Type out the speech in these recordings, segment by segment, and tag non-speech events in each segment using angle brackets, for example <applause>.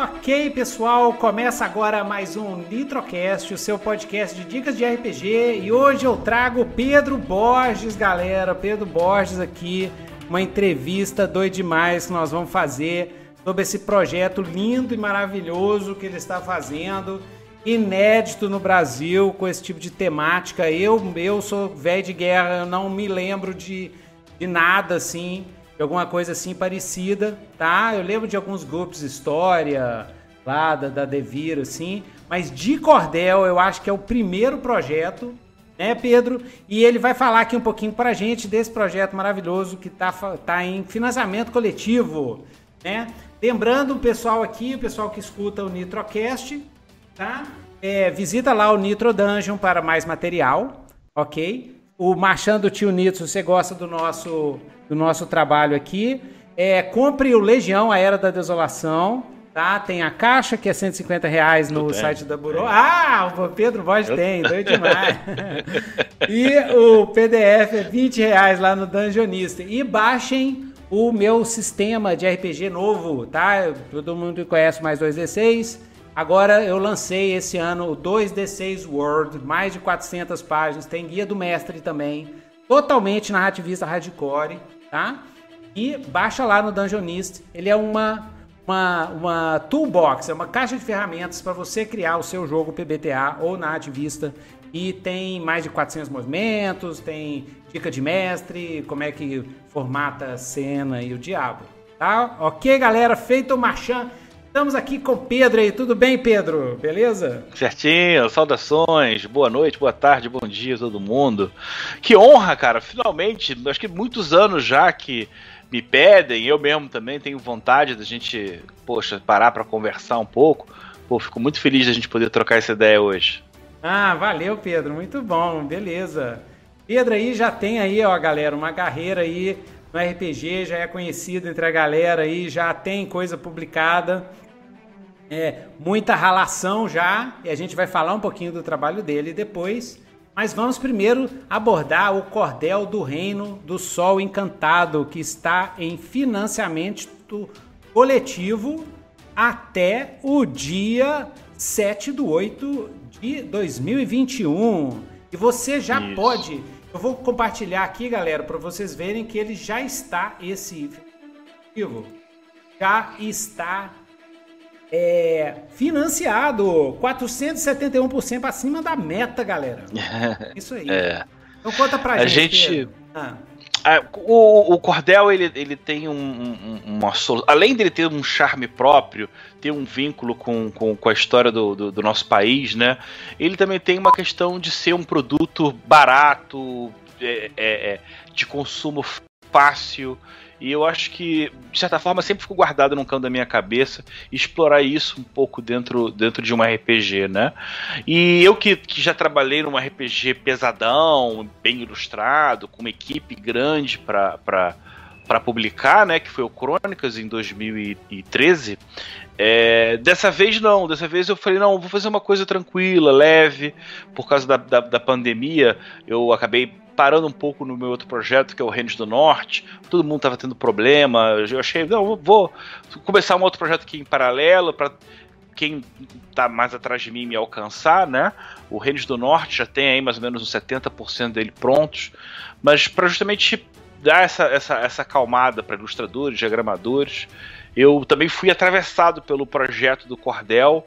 Ok, pessoal, começa agora mais um Nitrocast, o seu podcast de dicas de RPG. E hoje eu trago Pedro Borges, galera. Pedro Borges aqui, uma entrevista doida demais que nós vamos fazer sobre esse projeto lindo e maravilhoso que ele está fazendo, inédito no Brasil, com esse tipo de temática. Eu, eu sou velho de guerra, eu não me lembro de, de nada assim de alguma coisa assim parecida, tá? Eu lembro de alguns grupos história lá da, da Devir, assim, mas de cordel eu acho que é o primeiro projeto, né, Pedro? E ele vai falar aqui um pouquinho pra gente desse projeto maravilhoso que tá, tá em financiamento coletivo, né? Lembrando o pessoal aqui, o pessoal que escuta o Nitrocast, tá? É, visita lá o Nitro Dungeon para mais material, ok? O Marchando Tio Nitro, você gosta do nosso do nosso trabalho aqui. É, compre o Legião, a Era da Desolação. Tá? Tem a caixa, que é 150 reais no site da Burô. Ah, o Pedro Borges tem, doido demais. <laughs> e o PDF é 20 reais lá no Dungeonista. E baixem o meu sistema de RPG novo, tá? Todo mundo conhece mais 2D6. Agora eu lancei esse ano o 2D6 World, mais de 400 páginas. Tem guia do mestre também. Totalmente narrativista hardcore tá? E baixa lá no Dungeonist. Ele é uma, uma, uma toolbox, é uma caixa de ferramentas para você criar o seu jogo PBTA ou na ativista. E tem mais de 400 movimentos, tem dica de mestre, como é que formata a cena e o diabo. Tá? Ok, galera? Feito o marchand. Estamos aqui com o Pedro aí. Tudo bem, Pedro? Beleza? Certinho. Saudações. Boa noite, boa tarde, bom dia a todo mundo. Que honra, cara. Finalmente, acho que muitos anos já que me pedem, eu mesmo também tenho vontade da gente, poxa, parar para conversar um pouco. Pô, fico muito feliz da gente poder trocar essa ideia hoje. Ah, valeu, Pedro. Muito bom. Beleza. Pedro aí já tem aí, ó, galera, uma carreira aí no RPG, já é conhecido entre a galera aí, já tem coisa publicada é, muita ralação já, e a gente vai falar um pouquinho do trabalho dele depois. Mas vamos primeiro abordar o Cordel do Reino do Sol Encantado, que está em financiamento coletivo até o dia 7 do 8 de 2021. E você já Isso. pode. Eu vou compartilhar aqui, galera, para vocês verem que ele já está esse já está é, financiado 471% acima da meta, galera. <laughs> Isso aí. É. Então conta pra a gente. gente... Ah. O, o, Cordel ele, ele tem um, um, uma além dele ter um charme próprio, ter um vínculo com, com, com a história do, do, do, nosso país, né? Ele também tem uma questão de ser um produto barato, é, é, é de consumo fácil. E eu acho que, de certa forma, sempre ficou guardado num canto da minha cabeça explorar isso um pouco dentro, dentro de um RPG, né? E eu que, que já trabalhei num RPG pesadão, bem ilustrado, com uma equipe grande para para publicar, né, que foi o Crônicas em 2013. É, dessa vez não, dessa vez eu falei, não, vou fazer uma coisa tranquila, leve, por causa da, da, da pandemia, eu acabei parando um pouco no meu outro projeto, que é o Reinos do Norte. Todo mundo estava tendo problema. Eu achei, não, vou começar um outro projeto aqui em paralelo para quem está mais atrás de mim me alcançar, né? O Reinos do Norte já tem aí mais ou menos uns 70% dele prontos, mas para justamente dar essa, essa, essa calmada para ilustradores, diagramadores, eu também fui atravessado pelo projeto do Cordel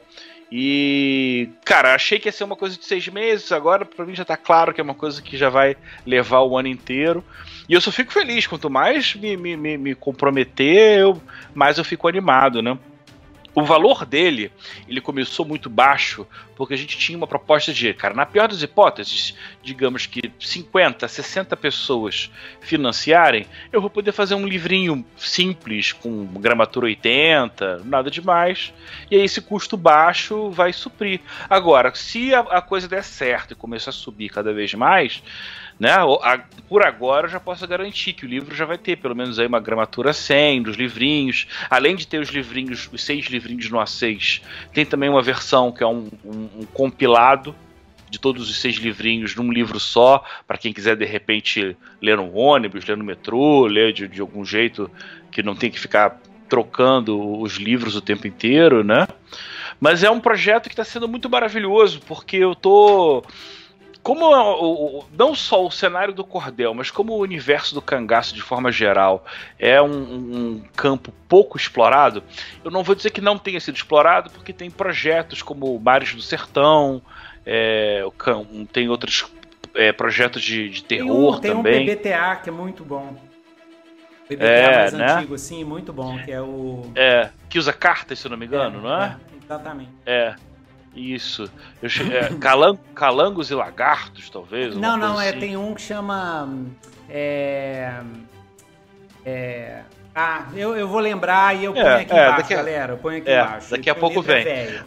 e, cara, achei que ia ser uma coisa de seis meses, agora para mim já tá claro que é uma coisa que já vai levar o ano inteiro. E eu só fico feliz, quanto mais me, me, me comprometer, eu, mais eu fico animado, né? O valor dele, ele começou muito baixo, porque a gente tinha uma proposta de, cara, na pior das hipóteses, digamos que 50, 60 pessoas financiarem, eu vou poder fazer um livrinho simples, com gramatura 80, nada demais, e aí esse custo baixo vai suprir. Agora, se a, a coisa der certo e começar a subir cada vez mais, né? Por agora eu já posso garantir que o livro já vai ter pelo menos aí uma gramatura 100 dos livrinhos. Além de ter os livrinhos, os seis livrinhos no A6, tem também uma versão que é um, um, um compilado de todos os seis livrinhos num livro só, para quem quiser de repente ler no ônibus, ler no metrô, ler de, de algum jeito que não tem que ficar trocando os livros o tempo inteiro, né? Mas é um projeto que está sendo muito maravilhoso, porque eu tô como o, o, não só o cenário do cordel, mas como o universo do cangaço de forma geral é um, um, campo pouco explorado, eu não vou dizer que não tenha sido explorado, porque tem projetos como Mares do Sertão, é, tem outros é, projetos de, de terror tem um, também. Tem um PBTA que é muito bom. PBTA é, mais né? antigo, assim, muito bom, que é o... É, que usa cartas, se eu não me engano, é, não é? é exatamente. É. Isso. É, calang... Calangos e lagartos, talvez? Não, não, é, assim. tem um que chama. É, é, ah, eu, eu vou lembrar e eu ponho é, aqui é, embaixo, a... galera. Eu ponho aqui é, embaixo. Daqui a pouco vem. Velho.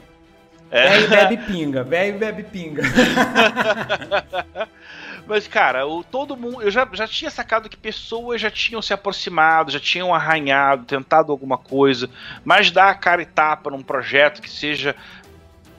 Velho <laughs> bebe pinga, velho bebe pinga. Mas, cara, o, todo mundo. Eu já, já tinha sacado que pessoas já tinham se aproximado, já tinham arranhado, tentado alguma coisa, mas dar a cara e tapa num projeto que seja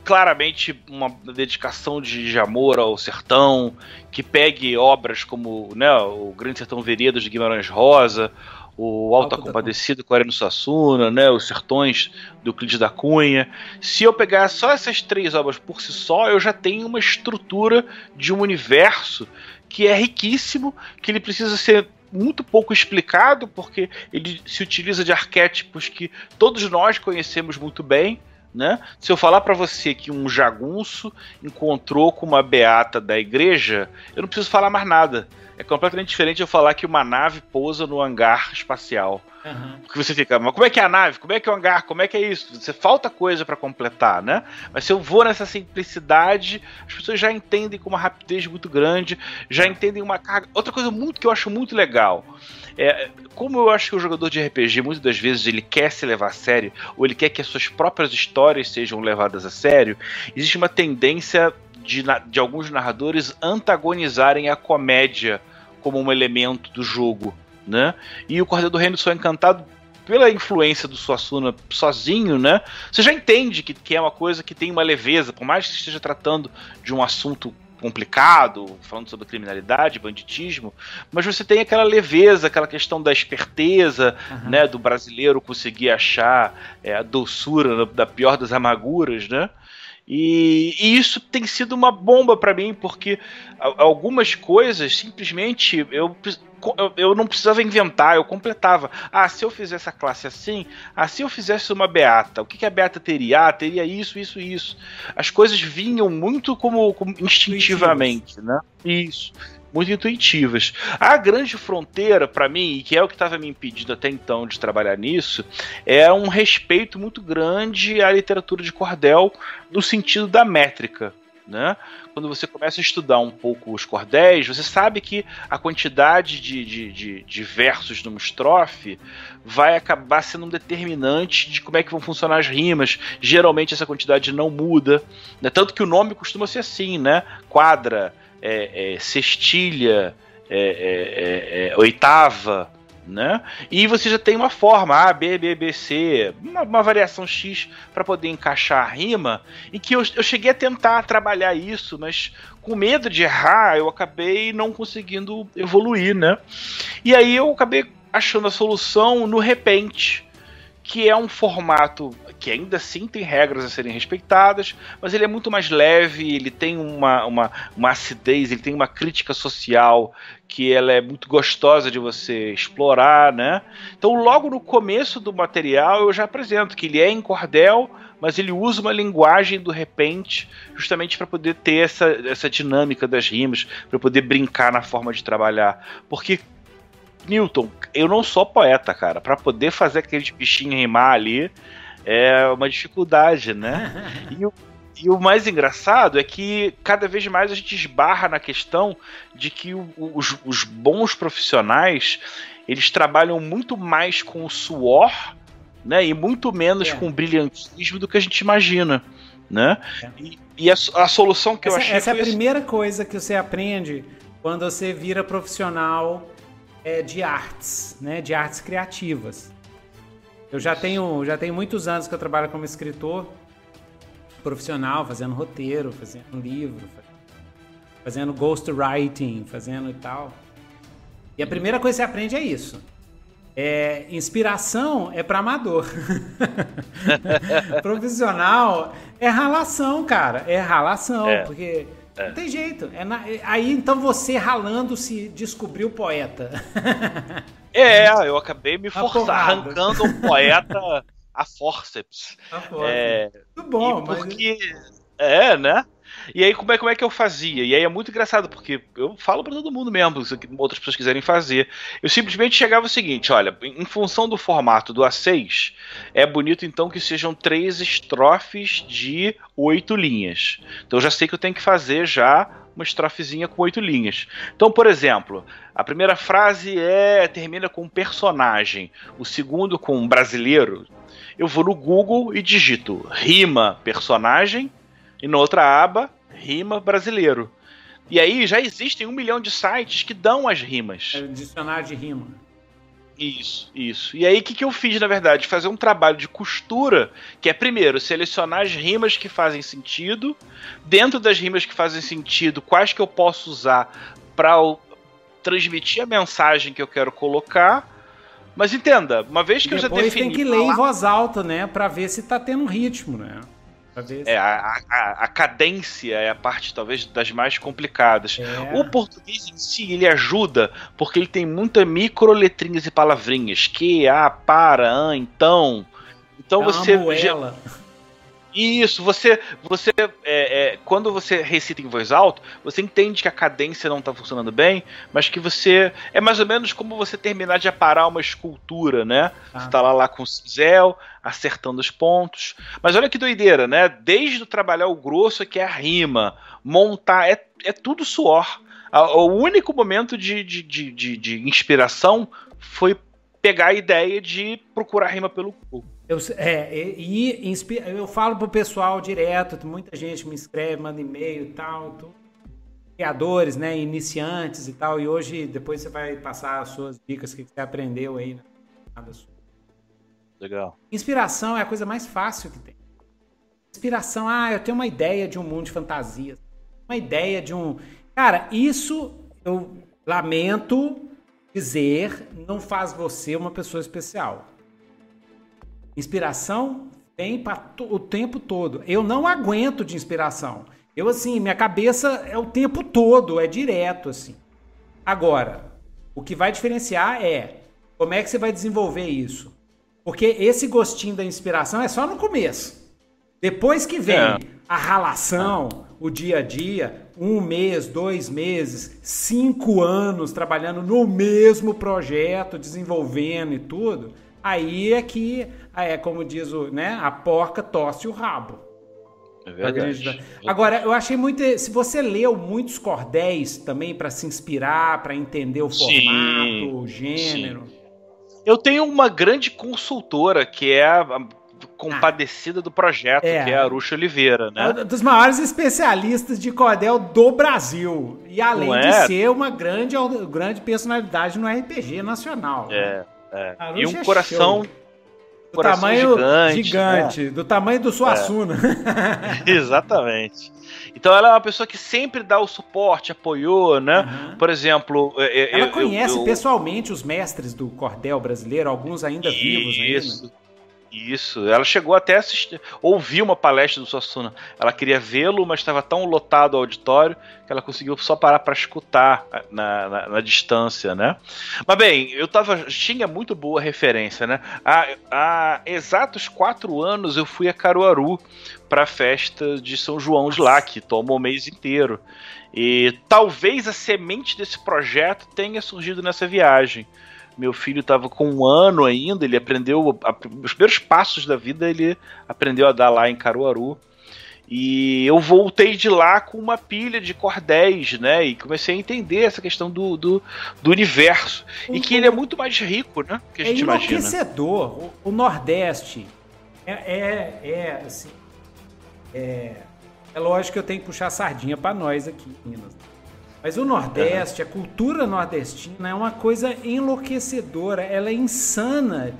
claramente uma dedicação de, de, amor ao sertão, que pegue obras como né, o Grande Sertão Veredas de Guimarães Rosa, o Alta Compadecido com Areno Suassuna, né, os Sertões do Euclides da Cunha. Se eu pegar só essas três obras por si só, eu já tenho uma estrutura de um universo que é riquíssimo, que ele precisa ser muito pouco explicado, porque ele se utiliza de arquétipos que todos nós conhecemos muito bem, né? Se eu falar para você que um jagunço encontrou com uma beata da igreja, eu não preciso falar mais nada. É completamente diferente eu falar que uma nave pousa no hangar espacial. Uhum. Porque você fica, mas como é que é a nave? Como é que é o hangar? Como é que é isso? Você falta coisa para completar, né? Mas se eu vou nessa simplicidade, as pessoas já entendem com uma rapidez muito grande, já entendem uma carga. Outra coisa muito que eu acho muito legal é, como eu acho que o jogador de RPG muitas das vezes ele quer se levar a sério, ou ele quer que as suas próprias histórias sejam levadas a sério, existe uma tendência de, de alguns narradores antagonizarem a comédia como um elemento do jogo. Né? E o Cordeiro do Reino só é encantado pela influência do Suassuna sozinho, né? Você já entende que, que é uma coisa que tem uma leveza, por mais que esteja tratando de um assunto complicado, falando sobre criminalidade, banditismo, mas você tem aquela leveza, aquela questão da esperteza, uhum. né, do brasileiro conseguir achar é, a doçura da pior das amarguras, né? E, e, isso tem sido uma bomba para mim, porque algumas coisas simplesmente eu, eu, eu, não precisava inventar, eu completava. Ah, se eu fizesse a classe assim, ah, se eu fizesse uma beata, o que, que a beata teria? Ah, teria isso, isso, isso. As coisas vinham muito como, como instintivamente, né? Isso muito intuitivas. A grande fronteira, para mim, e que é o que estava me impedindo até então de trabalhar nisso, é um respeito muito grande à literatura de cordel no sentido da métrica. Né? Quando você começa a estudar um pouco os cordéis, você sabe que a quantidade de, de, de, de versos numa estrofe vai acabar sendo um determinante de como é que vão funcionar as rimas. Geralmente essa quantidade não muda, né? tanto que o nome costuma ser assim, né? Quadra, é, é, sextilha, é, é, é, oitava, né? E você já tem uma forma A, B, B, B, C, uma, uma variação X para poder encaixar a rima, e que eu, eu cheguei a tentar trabalhar isso, mas com medo de errar, eu acabei não conseguindo evoluir, né? E aí eu acabei achando a solução no repente, que é um formato que ainda assim tem regras a serem respeitadas, mas ele é muito mais leve, ele tem uma, uma, uma acidez, ele tem uma crítica social que ela é muito gostosa de você explorar, né? Então, logo no começo do material, eu já apresento que ele é em cordel, mas ele usa uma linguagem do repente, justamente para poder ter essa, essa dinâmica das rimas, para poder brincar na forma de trabalhar. Porque Newton, eu não sou poeta, cara. Para poder fazer aqueles bichinhos rimar ali, é uma dificuldade, né? <laughs> e, o, e o mais engraçado é que cada vez mais a gente esbarra na questão de que o, os, os bons profissionais eles trabalham muito mais com o suor né, e muito menos é. com o brilhantismo do que a gente imagina. Né? É. E, e a, a, solução que essa, eu achei. Essa é a primeira coisa que você aprende quando você vira profissional é, de artes, né, de artes criativas. Eu já tenho, já tenho muitos anos que eu trabalho como escritor profissional, fazendo roteiro, fazendo livro, fazendo ghostwriting, fazendo e tal. E a primeira coisa que você aprende é isso. É, inspiração é para amador. <laughs> Profissional é ralação, cara. É ralação, é. porque é. não tem jeito. É na... Aí então você ralando se descobriu poeta. <laughs> é, eu acabei me forçando, arrancando um poeta a forceps. <laughs> A forceps. É, Muito bom, porque... mas... É, né? E aí, como é, como é que eu fazia? E aí é muito engraçado, porque eu falo para todo mundo mesmo, se outras pessoas quiserem fazer. Eu simplesmente chegava o seguinte: olha, em função do formato do A6, é bonito então que sejam três estrofes de oito linhas. Então eu já sei que eu tenho que fazer já uma estrofezinha com oito linhas. Então, por exemplo, a primeira frase é termina com um personagem, o segundo com um brasileiro. Eu vou no Google e digito rima personagem e na outra aba, rima brasileiro. E aí já existem um milhão de sites que dão as rimas. É dicionário de rima. Isso, isso. E aí o que, que eu fiz, na verdade? Fazer um trabalho de costura, que é primeiro selecionar as rimas que fazem sentido, dentro das rimas que fazem sentido, quais que eu posso usar para transmitir a mensagem que eu quero colocar. Mas entenda, uma vez que Depois eu já defini. tem que ler em voz alta, né? Para ver se tá tendo ritmo, né? É, a, a, a, cadência é a parte talvez das mais complicadas. É. O português em si ele ajuda porque ele tem muita microletrinhas e palavrinhas. Que, a, para, an, então. Então é você. Ela. Isso, você, você é, é, quando você recita em voz alta, você entende que a cadência não está funcionando bem, mas que você é mais ou menos como você terminar de aparar uma escultura, né? Ah. Você está lá, lá com o cinzel, acertando os pontos. Mas olha que doideira, né? Desde trabalhar o grosso que é a rima, montar, é, é tudo suor. O único momento de, de, de, de, de inspiração foi pegar a ideia de procurar rima pelo cu. Eu, é, e, e eu falo pro pessoal direto, muita gente me escreve, manda e-mail e tal, criadores, né, iniciantes e tal, e hoje depois você vai passar as suas dicas que você aprendeu aí, né? Legal. Inspiração é a coisa mais fácil que tem. Inspiração, ah, eu tenho uma ideia de um mundo de fantasias, uma ideia de um, cara, isso eu lamento dizer, não faz você uma pessoa especial. Inspiração vem o tempo todo. Eu não aguento de inspiração. Eu, assim, minha cabeça é o tempo todo, é direto, assim. Agora, o que vai diferenciar é como é que você vai desenvolver isso. Porque esse gostinho da inspiração é só no começo. Depois que vem é. a ralação, o dia a dia, um mês, dois meses, cinco anos trabalhando no mesmo projeto, desenvolvendo e tudo, aí é que é como diz o, né? A porca tosse o rabo. É verdade. Agora, eu achei muito. Se você leu muitos cordéis também para se inspirar, para entender o sim, formato, o gênero. Sim. Eu tenho uma grande consultora que é a compadecida ah, do projeto, é. que é a Aruxa Oliveira, né? É um dos maiores especialistas de cordel do Brasil. E além de é? ser uma grande, grande personalidade no RPG nacional. É, né? É. E um é coração. Do tamanho gigante, gigante né? do tamanho do Suassuna. É. <laughs> Exatamente. Então ela é uma pessoa que sempre dá o suporte, apoiou, né? Uhum. Por exemplo, ela eu, conhece eu, eu... pessoalmente os mestres do cordel brasileiro, alguns ainda Isso. vivos ainda. Isso. Isso, ela chegou até a assistir, ouvir uma palestra do Suassuna. Ela queria vê-lo, mas estava tão lotado o auditório que ela conseguiu só parar para escutar na, na, na, distância, né? Mas bem, eu tava, tinha muito boa referência, né? Há, há exatos quatro anos eu fui a Caruaru para a festa de São João de lá, que toma o mês inteiro. E talvez a semente desse projeto tenha surgido nessa viagem. Meu filho estava com um ano ainda, ele aprendeu. A, os primeiros passos da vida ele aprendeu a dar lá em Caruaru. E eu voltei de lá com uma pilha de cordéis, né? E comecei a entender essa questão do, do, do universo. Uhum. E que ele é muito mais rico, né? Que a é gente enlouquecedor. Imagina. O, o Nordeste é, é, é, assim. É, é lógico que eu tenho que puxar a sardinha para nós aqui, Minas. Mas o Nordeste, uhum. a cultura nordestina é uma coisa enlouquecedora, ela é insana.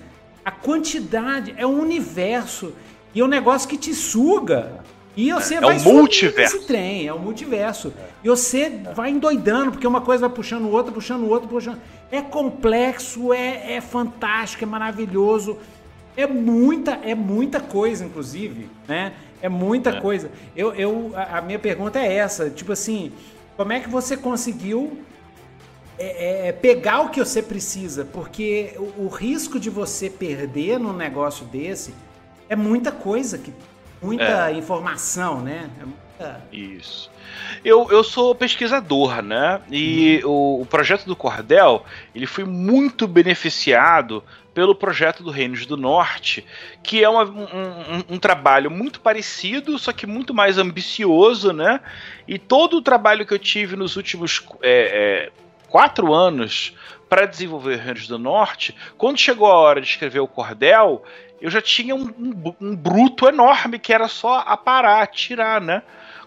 A quantidade é um universo e é um negócio que te suga. E você é, vai é um multiverso. esse trem, é um multiverso. E você vai endoidando, porque uma coisa vai puxando o outro, puxando o outro, puxando. É complexo, é, é fantástico, é maravilhoso. É muita, é muita coisa, inclusive, né? É muita é. coisa. Eu, eu, a minha pergunta é essa, tipo assim, como é que você conseguiu é, é, pegar o que você precisa? Porque o, o, risco de você perder num negócio desse é muita coisa, que, muita é. informação, né? É. Isso. Eu, eu sou pesquisador, né? E uhum. o, o, projeto do Cordel ele foi muito beneficiado pelo projeto do Reinos do Norte, que é uma, um, um, trabalho muito parecido, só que muito mais ambicioso, né? E todo o trabalho que eu tive nos últimos é, é, quatro anos para desenvolver Reinos do Norte, quando chegou a hora de escrever o Cordel, eu já tinha um, um, um bruto enorme que era só aparar, tirar, né?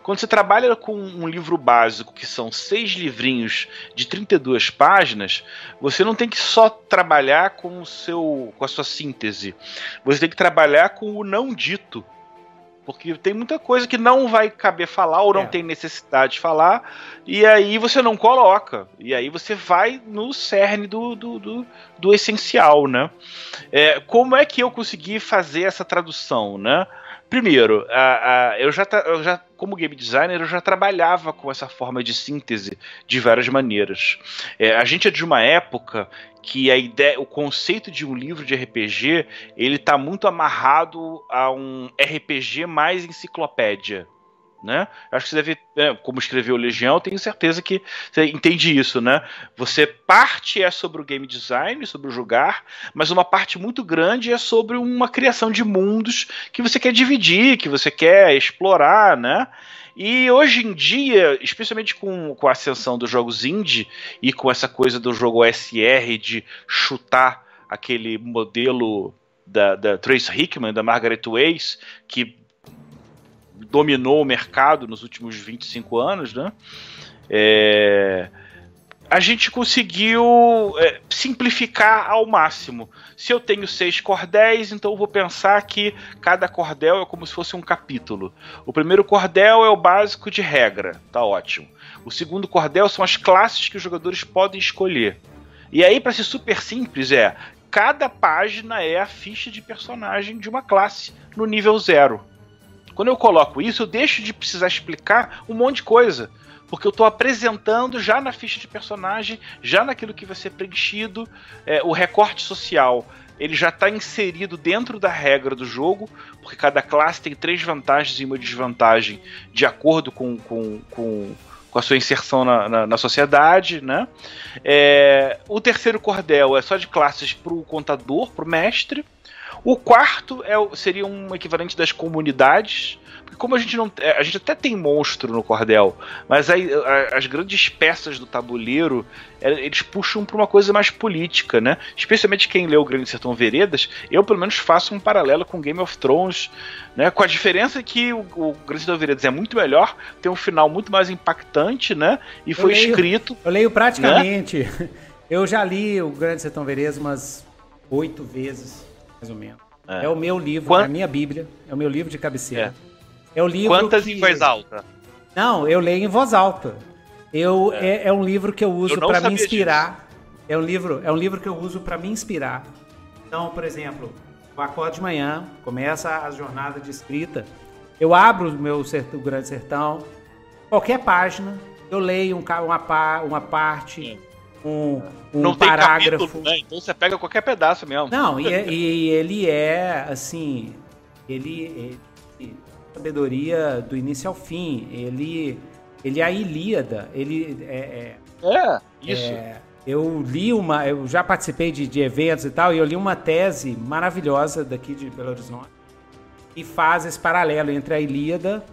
Quando você trabalha com um livro básico, que são seis livrinhos de 32 páginas, você não tem que só trabalhar com, o seu, com a sua síntese. Você tem que trabalhar com o não dito. Porque tem muita coisa que não vai caber falar ou não é. tem necessidade de falar, e aí você não coloca. E aí você vai no cerne do, do, do, do essencial, né? É, como é que eu consegui fazer essa tradução, né? Primeiro, a, a, eu, já, eu já, como game designer, eu já trabalhava com essa forma de síntese de várias maneiras. É, a gente é de uma época que a ideia, o conceito de um livro de RPG, ele está muito amarrado a um RPG mais enciclopédia né? Acho que você deve, né, como escreveu Legião, tenho certeza que você entende isso, né? Você parte é sobre o game design, sobre o jogar, mas uma parte muito grande é sobre uma criação de mundos que você quer dividir, que você quer explorar, né? E hoje em dia, especialmente com, com a ascensão dos jogos indie e com essa coisa do jogo SR de chutar aquele modelo da, da Trace Hickman, da Margaret Weiss, que dominou o mercado nos últimos 25 anos, né? É, a gente conseguiu é, simplificar ao máximo. Se eu tenho seis cordéis, então eu vou pensar que cada cordel é como se fosse um capítulo. O primeiro cordel é o básico de regra, tá ótimo. O segundo cordel são as classes que os jogadores podem escolher. E aí, para ser super simples, é cada página é a ficha de personagem de uma classe no nível zero. Quando eu coloco isso, eu deixo de precisar explicar um monte de coisa. Porque eu estou apresentando já na ficha de personagem, já naquilo que vai ser preenchido, é, o recorte social. Ele já está inserido dentro da regra do jogo, porque cada classe tem três vantagens e uma desvantagem de acordo com, com, com, com a sua inserção na, na, na sociedade, né? É, o terceiro cordel é só de classes para o contador, para o mestre. O quarto é, seria um equivalente das comunidades. Porque como a gente não. É, a gente até tem monstro no cordel, mas aí as grandes peças do tabuleiro é, eles puxam para uma coisa mais política, né? Especialmente quem leu o Grande Sertão Veredas, eu pelo menos faço um paralelo com Game of Thrones, né? Com a diferença que o, o Grande Sertão Veredas é muito melhor, tem um final muito mais impactante, né? E foi leio, escrito. Eu leio praticamente. Né? <laughs> Eu já li o Grande Sertão Veredas umas oito vezes mais ou menos. É, é o meu livro, Quant... a minha Bíblia, é o meu livro de cabeceira. É, é o livro Quantas que... em voz alta? Não, eu leio em voz alta. Eu, é. é, é um livro que eu uso para me inspirar. Disso. É um livro, é um livro que eu uso para me inspirar. Então, por exemplo, eu acordo de manhã, começa a jornada de escrita, eu abro o meu sertão, o Grande Sertão, qualquer página, eu leio um, uma, uma parte, um, um não parágrafo. Capítulo, né? Então você pega qualquer pedaço mesmo. Não, e, é, e ele é assim, ele, ele, sabedoria do início ao fim. Ele, ele é a Ilíada. Ele é, é, é isso. É, eu li uma, eu já participei de, de eventos e tal, e eu li uma tese maravilhosa daqui de Belo Horizonte que faz esse paralelo entre a Ilíada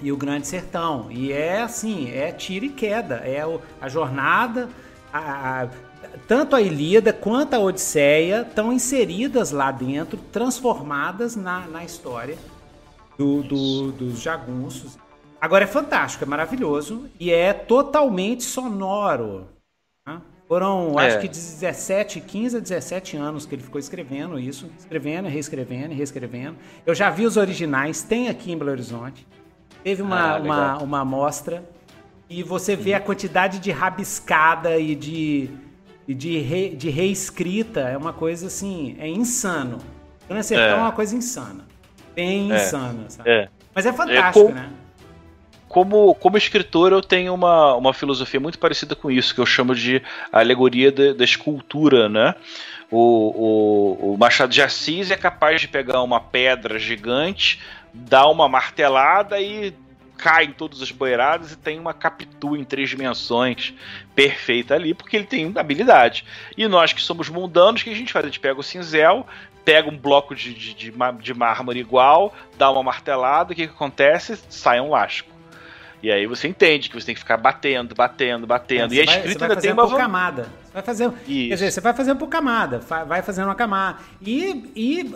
e o Grande Sertão. E é assim, é tiro e queda, é a jornada a, a, tanto a Ilíada quanto a Odisseia estão inseridas lá dentro, transformadas na, na história do, do, dos jagunços. Agora é fantástico, é maravilhoso e é totalmente sonoro. Né? Foram, é. acho que 17, 15 a 17 anos que ele ficou escrevendo isso, escrevendo, reescrevendo, reescrevendo. Eu já vi os originais, tem aqui em Belo Horizonte. Teve uma, ah, uma, uma amostra e você vê a quantidade de rabiscada e de, de, re, de reescrita. É uma coisa assim, é insano. Então, assim, é. é uma coisa insana. Bem é. insana, sabe? É. Mas é fantástico, é, com... né? como, como escritor, eu tenho uma, uma filosofia muito parecida com isso, que eu chamo de alegoria da escultura, né? O, o, o, Machado de Assis é capaz de pegar uma pedra gigante, dar uma martelada e cai em todas as boeiradas e tem uma Capitu em três dimensões perfeita ali, porque ele tem habilidade. E nós que somos mundanos, o que a gente faz? A gente pega o cinzel, pega um bloco de, de, de, de mármore igual, dá uma martelada, o que, que acontece? Sai um lasco. E aí você entende que você tem que ficar batendo, batendo, batendo. É, e a escrita ainda tem uma por camada. Você vai fazer, Isso. quer dizer, você vai fazendo por camada, vai fazendo uma camada. E, e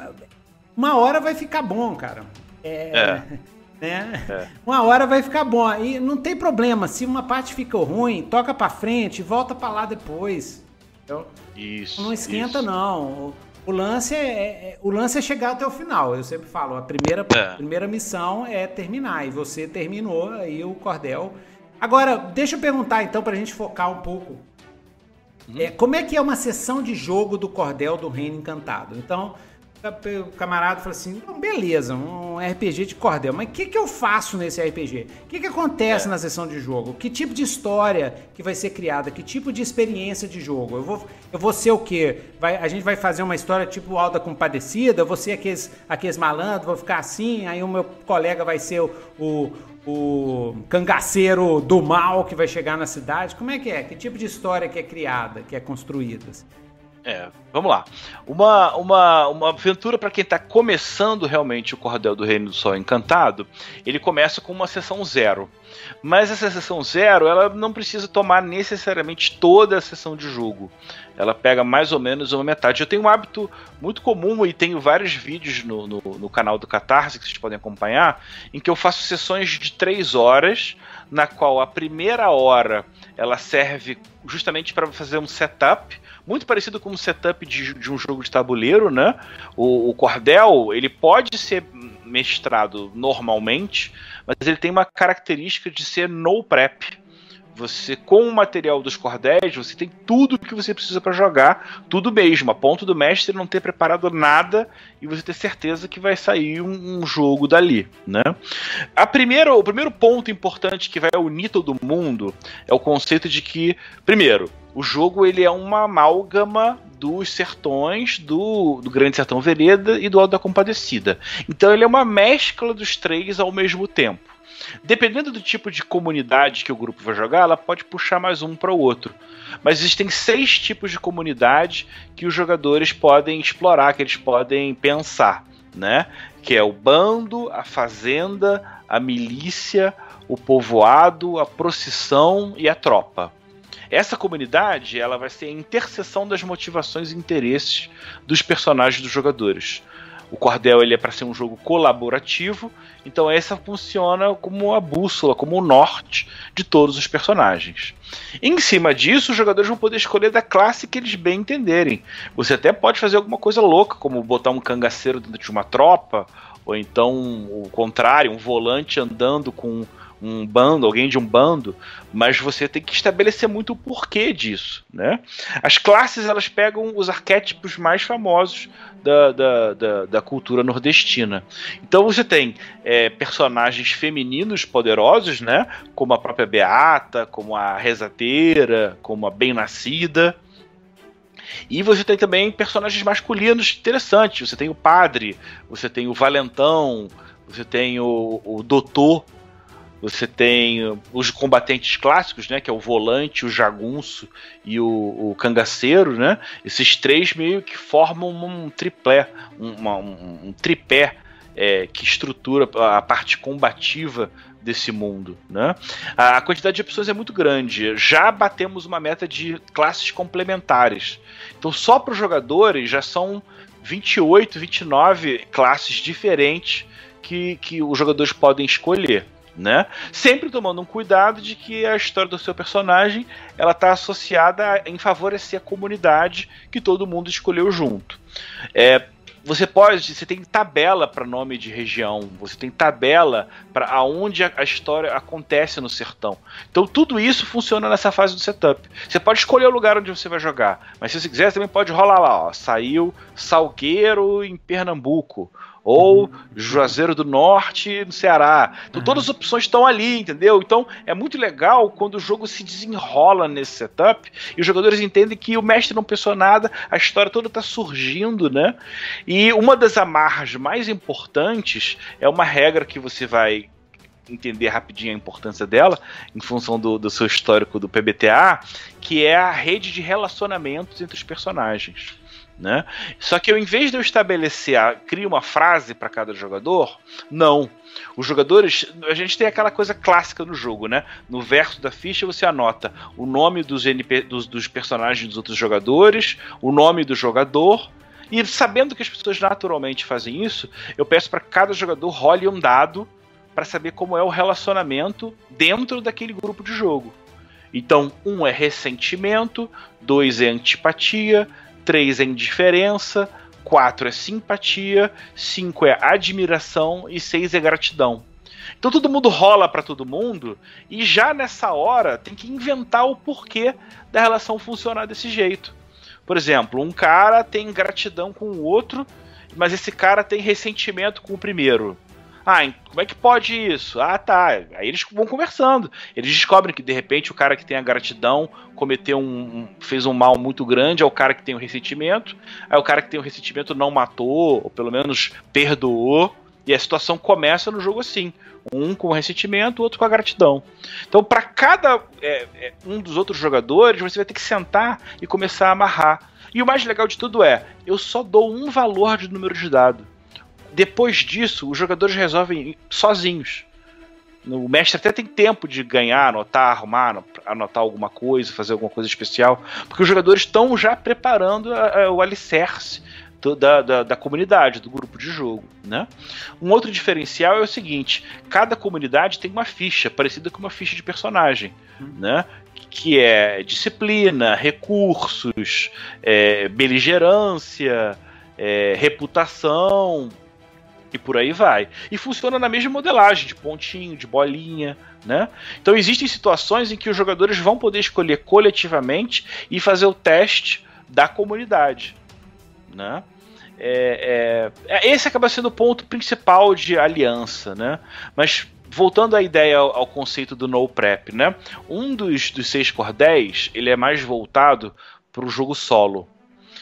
uma hora vai ficar bom, cara. É, é. <laughs> Né? É. Uma hora vai ficar bom. E não tem problema. Se uma parte ficou ruim, toca para frente, volta para lá depois. Então, isso. Não esquenta, isso. não. O lance é, é, é, o lance é chegar até o final. Eu sempre falo, a primeira, é. primeira missão é terminar. E você terminou aí o cordel. Agora, deixa eu perguntar então para a gente focar um pouco. Uhum. É, como é que é uma sessão de jogo do cordel do Reino Encantado? Então, o camarada fala assim: beleza, um RPG de cordel, mas o que, que eu faço nesse RPG? O que, que acontece é. na sessão de jogo? Que tipo de história que vai ser criada? Que tipo de experiência de jogo? Eu vou, eu vou ser o quê? Vai, a gente vai fazer uma história tipo Alda Compadecida? Eu vou ser aqueles, aqueles malandros, vou ficar assim, aí o meu colega vai ser o, o, o cangaceiro do mal que vai chegar na cidade? Como é que é? Que tipo de história que é criada, que é construída? É, vamos lá. Uma, uma, uma aventura para quem está começando realmente o Cordel do Reino do Sol Encantado, ele começa com uma sessão zero. Mas essa sessão zero, ela não precisa tomar necessariamente toda a sessão de jogo. Ela pega mais ou menos uma metade. Eu tenho um hábito muito comum e tenho vários vídeos no, no, no canal do Catarse que vocês podem acompanhar, em que eu faço sessões de três horas, na qual a primeira hora ela serve justamente para fazer um setup muito parecido com um setup de, de um jogo de tabuleiro, né? O, o, cordel, ele pode ser mestrado normalmente, mas ele tem uma característica de ser no prep. Você, com o material dos cordéis, você tem tudo o que você precisa para jogar, tudo mesmo, a ponto do mestre não ter preparado nada e você ter certeza que vai sair um, um jogo dali, né? A primeira, o primeiro ponto importante que vai unir todo mundo é o conceito de que, primeiro, o jogo ele é uma amálgama dos sertões do, do Grande Sertão Vereda e do Alto da Compadecida. Então ele é uma mescla dos três ao mesmo tempo. Dependendo do tipo de comunidade que o grupo vai jogar, ela pode puxar mais um para o outro. Mas existem seis tipos de comunidade que os jogadores podem explorar, que eles podem pensar, né? Que é o bando, a fazenda, a milícia, o povoado, a procissão e a tropa. Essa comunidade ela vai ser a interseção das motivações e interesses dos personagens dos jogadores. O Cordel ele é para ser um jogo colaborativo, então essa funciona como a bússola, como o norte de todos os personagens. Em cima disso, os jogadores vão poder escolher da classe que eles bem entenderem. Você até pode fazer alguma coisa louca, como botar um cangaceiro dentro de uma tropa, ou então o contrário, um volante andando com um bando, alguém de um bando, mas você tem que estabelecer muito o porquê disso, né? As classes elas pegam os arquétipos mais famosos da, da, da, da cultura nordestina. Então você tem é, personagens femininos poderosos, né? Como a própria Beata, como a Rezateira, como a Bem-Nascida. E você tem também personagens masculinos interessantes. Você tem o padre, você tem o valentão, você tem o, o doutor você tem os combatentes clássicos, né? Que é o volante, o jagunço e o, o cangaceiro, né? Esses três meio que formam um triplé, um, um, tripé é, que estrutura a parte combativa desse mundo, né? A quantidade de opções é muito grande. Já batemos uma meta de classes complementares. Então, só para os jogadores já são 28, 29 classes diferentes que, que os jogadores podem escolher né? Sempre tomando um cuidado de que a história do seu personagem ela está associada em favorecer a comunidade que todo mundo escolheu junto. É, você pode, você tem tabela para nome de região, você tem tabela para aonde a, história acontece no sertão. Então tudo isso funciona nessa fase do setup. Você pode escolher o lugar onde você vai jogar, mas se você quiser, você também pode rolar lá, ó, saiu Salgueiro em Pernambuco, ou uhum. Juazeiro do Norte no Ceará. Então todas as opções estão ali, entendeu? Então é muito legal quando o jogo se desenrola nesse setup e os jogadores entendem que o mestre não pensou nada, a história toda está surgindo, né? E uma das amarras mais importantes é uma regra que você vai entender rapidinho a importância dela, em função do, do seu histórico do PBTA, que é a rede de relacionamentos entre os personagens. Né? Só que eu, em vez de eu estabelecer, a, crio uma frase para cada jogador, não. Os jogadores, a gente tem aquela coisa clássica no jogo, né? No verso da ficha você anota o nome dos, NP, dos, dos personagens dos outros jogadores, o nome do jogador, e sabendo que as pessoas naturalmente fazem isso, eu peço para cada jogador role um dado para saber como é o relacionamento dentro daquele grupo de jogo. Então, um é ressentimento, dois é antipatia, 3 é indiferença, 4 é simpatia, 5 é admiração e 6 é gratidão. Então todo mundo rola para todo mundo e já nessa hora tem que inventar o porquê da relação funcionar desse jeito. Por exemplo, um cara tem gratidão com o outro, mas esse cara tem ressentimento com o primeiro. Ah, como é que pode isso? Ah, tá. Aí eles vão conversando. Eles descobrem que de repente o cara que tem a gratidão cometeu um, fez um mal muito grande ao cara que tem o ressentimento. Aí o cara que tem o ressentimento não matou, ou pelo menos perdoou. E a situação começa no jogo assim: um com ressentimento, o outro com a gratidão. Então, para cada é, é, um dos outros jogadores, você vai ter que sentar e começar a amarrar. E o mais legal de tudo é: eu só dou um valor de número de dado. Depois disso, os jogadores resolvem sozinhos. O mestre até tem tempo de ganhar, anotar, arrumar, anotar alguma coisa, fazer alguma coisa especial, porque os jogadores estão já preparando a, a, o alicerce da, da, da, comunidade, do grupo de jogo. Né? Um outro diferencial é o seguinte: cada comunidade tem uma ficha parecida com uma ficha de personagem, hum. né? que é disciplina, recursos, é, beligerância, é, reputação, e por aí vai. E funciona na mesma modelagem, de pontinho, de bolinha, né? Então existem situações em que os jogadores vão poder escolher coletivamente e fazer o teste da comunidade, né? É, é, é esse acaba sendo o ponto principal de aliança, né? Mas voltando à ideia ao, ao, conceito do no prep, né? Um dos, dos seis cordéis ele é mais voltado para o jogo solo,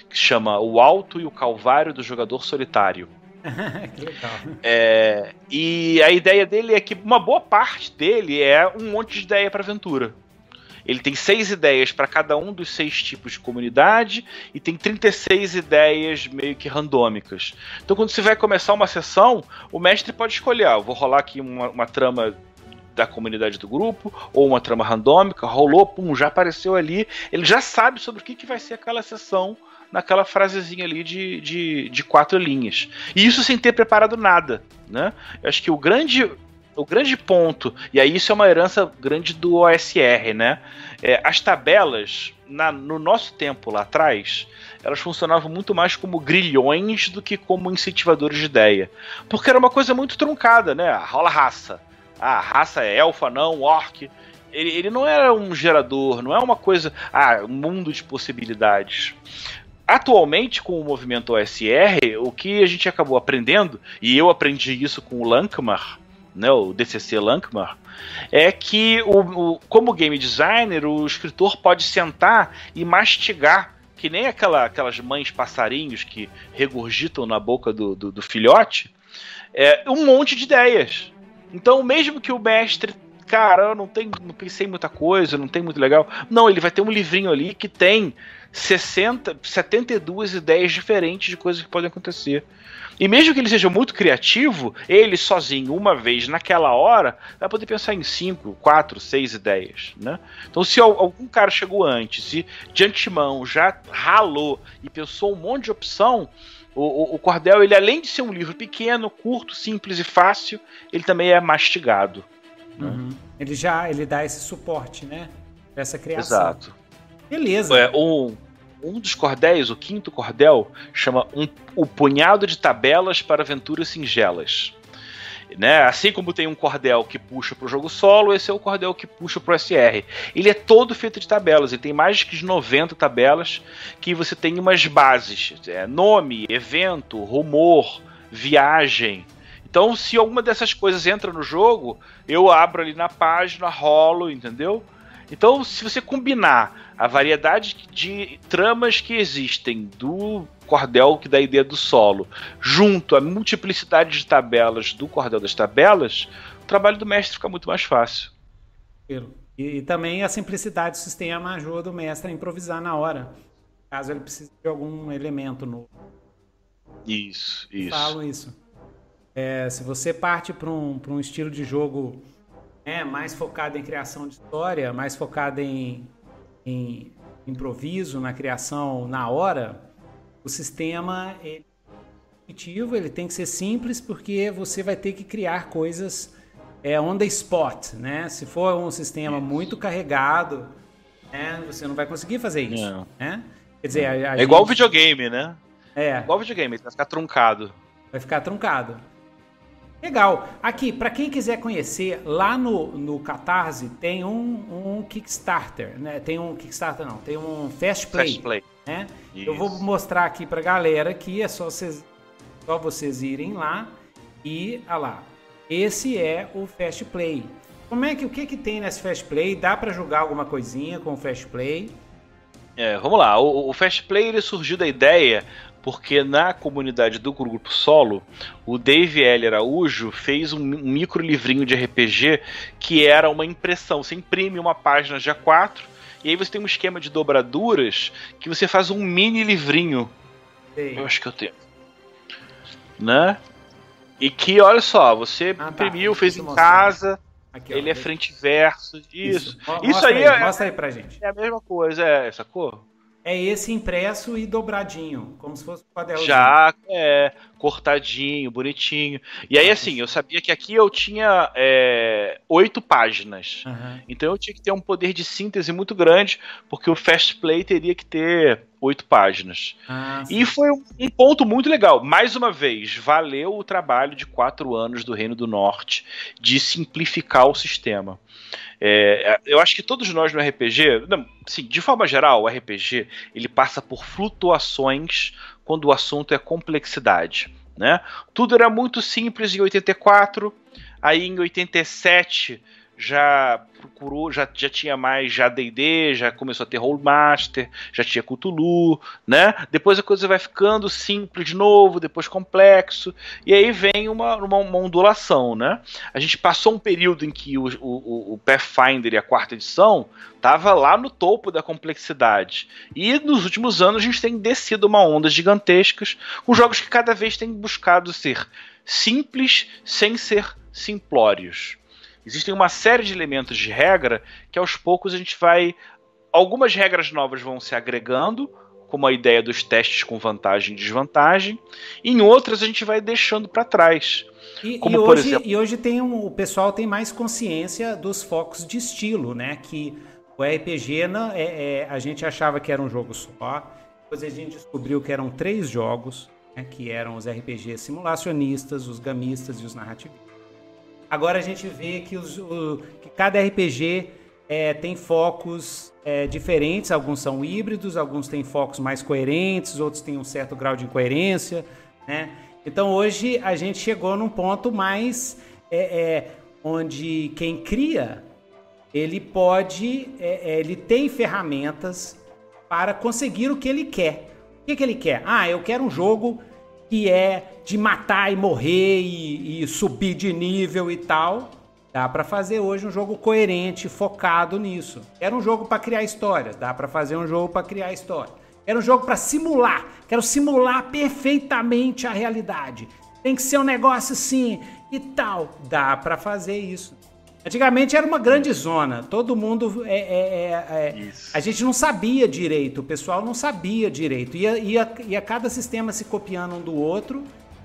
que chama o Alto e o Calvário do Jogador Solitário. <laughs> que legal. É, e a ideia dele é que uma boa parte dele é um monte de ideia para aventura. Ele tem seis ideias para cada um dos seis tipos de comunidade e tem 36 ideias meio que randômicas. Então, quando você vai começar uma sessão, o mestre pode escolher: ah, vou rolar aqui uma, uma trama da comunidade do grupo, ou uma trama randômica, rolou, pum, já apareceu ali. Ele já sabe sobre o que, que vai ser aquela sessão naquela frasezinha ali de, de, de quatro linhas. E isso sem ter preparado nada, né? Eu acho que o grande o grande ponto, e aí isso é uma herança grande do OSR, né? É, as tabelas, na, no nosso tempo lá atrás, elas funcionavam muito mais como grilhões do que como incentivadores de ideia. Porque era uma coisa muito truncada, né? Rola raça. Ah, raça é elfa, não, orc. Ele, ele não era um gerador, não é uma coisa. Ah, um mundo de possibilidades. Atualmente, com o movimento OSR, o que a gente acabou aprendendo, e eu aprendi isso com o Lankmar, né, o DCC Lankmar, é que, o, o, como game designer, o escritor pode sentar e mastigar, que nem aquela, aquelas mães passarinhos que regurgitam na boca do, do, do filhote, é, um monte de ideias. Então, mesmo que o mestre cara, eu não, tenho, não pensei muita coisa, não tem muito legal. Não, ele vai ter um livrinho ali que tem 60, 72 ideias diferentes de coisas que podem acontecer. E mesmo que ele seja muito criativo, ele sozinho, uma vez naquela hora, vai poder pensar em 5, 4, 6 ideias. Né? Então, se algum cara chegou antes e de antemão já ralou e pensou um monte de opção, o, o, o Cordel, ele além de ser um livro pequeno, curto, simples e fácil, ele também é mastigado. Né? Uhum. Ele já ele dá esse suporte, né? Essa criação. Exato. Beleza. É, um, um dos cordéis, o quinto cordel, chama um, o punhado de tabelas para aventuras singelas. Né? Assim como tem um cordel que puxa para o jogo solo, esse é o cordel que puxa para o SR. Ele é todo feito de tabelas, ele tem mais de 90 tabelas que você tem umas bases: é, nome, evento, rumor, viagem. Então, se alguma dessas coisas entra no jogo, eu abro ali na página, rolo, entendeu? Então, se você combinar a variedade de tramas que existem do cordel que dá a ideia do solo, junto à multiplicidade de tabelas do cordel das tabelas, o trabalho do mestre fica muito mais fácil. E, e também a simplicidade do sistema ajuda o mestre a improvisar na hora, caso ele precise de algum elemento novo. Isso, isso. Falo isso. É, se você parte para um, um estilo de jogo é, mais focado em criação de história, mais focado em, em improviso, na criação na hora, o sistema é intuitivo, ele tem que ser simples porque você vai ter que criar coisas é, on the spot, né? Se for um sistema muito carregado, né, você não vai conseguir fazer isso, é. né? Quer dizer, a, a é gente... igual videogame, né? É. Igual videogame, vai ficar truncado. Vai ficar truncado. Legal. Aqui, para quem quiser conhecer, lá no, no Catarse tem um, um Kickstarter, né? Tem um Kickstarter não, tem um Fast Play. Fast Play. Né? Eu vou mostrar aqui pra galera que é só vocês, só vocês irem lá e, ah lá, esse é o Fast Play. Como é que, o que que tem nesse Fast Play? Dá para jogar alguma coisinha com o Fast Play? É, vamos lá. O, o Fast Play ele surgiu da ideia porque na comunidade do grupo solo, o Dave L. Araújo fez um micro livrinho de RPG que era uma impressão. Você imprime uma página de A4 e aí você tem um esquema de dobraduras que você faz um mini livrinho. Sei. Eu acho que eu tenho. Né? E que, olha só, você ah, tá. imprimiu, tá. fez em casa. Aqui, ele ó, é frente e verso. Isso. Isso, isso aí, aí, é, mostra aí pra gente. É a mesma coisa, é, sacou? É esse impresso e dobradinho, como se fosse um quadrelzinho. Já, é, cortadinho, bonitinho. E aí, assim, eu sabia que aqui eu tinha é, oito páginas. Uhum. Então eu tinha que ter um poder de síntese muito grande, porque o Fast Play teria que ter oito páginas. Ah, e foi um, ponto muito legal. Mais uma vez, valeu o trabalho de quatro anos do Reino do Norte de simplificar o sistema. É, eu acho que todos nós no RPG, não, assim, de forma geral, o RPG ele passa por flutuações quando o assunto é complexidade. Né? Tudo era muito simples em 84, aí em 87 já procurou, já, já tinha mais já D&D, já começou a ter Rollmaster, já tinha Cthulhu, né? Depois a coisa vai ficando simples de novo, depois complexo, e aí vem uma, uma, uma ondulação, né? A gente passou um período em que o, o, o Pathfinder e a quarta edição tava lá no topo da complexidade, e nos últimos anos a gente tem descido uma onda gigantescas com jogos que cada vez têm buscado ser simples sem ser simplórios. Existem uma série de elementos de regra que aos poucos a gente vai. Algumas regras novas vão se agregando, como a ideia dos testes com vantagem e desvantagem, e em outras a gente vai deixando para trás. E, como, e, hoje, exemplo... e hoje tem um, o pessoal tem mais consciência dos focos de estilo, né? Que o RPG não, é, é, a gente achava que era um jogo só, depois a gente descobriu que eram três jogos, né, que eram os RPGs simulacionistas, os gamistas e os narrativistas. Agora a gente vê que, os, o, que cada RPG é, tem focos é, diferentes, alguns são híbridos, alguns têm focos mais coerentes, outros têm um certo grau de incoerência, né? Então hoje a gente chegou num ponto mais é, é onde quem cria ele pode, é, é, ele tem ferramentas para conseguir o que ele quer. O que, que ele quer? Ah, eu quero um jogo que é de matar e morrer e, e subir de nível e tal. Dá para fazer hoje um jogo coerente, focado nisso. Era um jogo para criar histórias, dá para fazer um jogo para criar história. Era um jogo para simular, quero simular perfeitamente a realidade. Tem que ser um negócio assim e tal. Dá para fazer isso. Antigamente era uma grande zona, todo mundo. É, é, é, é a gente não sabia direito, o pessoal não sabia direito. Ia, ia, ia cada sistema se copiando um do outro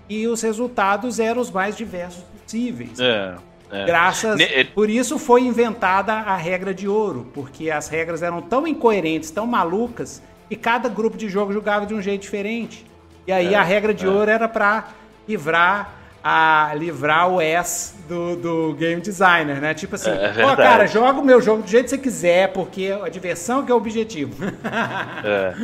e os resultados eram os mais diversos possíveis. É. É. Graças. Por isso foi inventada a regra de ouro, porque as regras eram tão incoerentes, tão malucas, e cada grupo de jogo jogava de um jeito diferente. E aí é, a regra de é. ouro era para livrar a livrar o S do, do game designer, né? Tipo assim, é, é ó, cara, joga o meu jogo do jeito que você quiser, porque a diversão que é o objetivo. <laughs> é.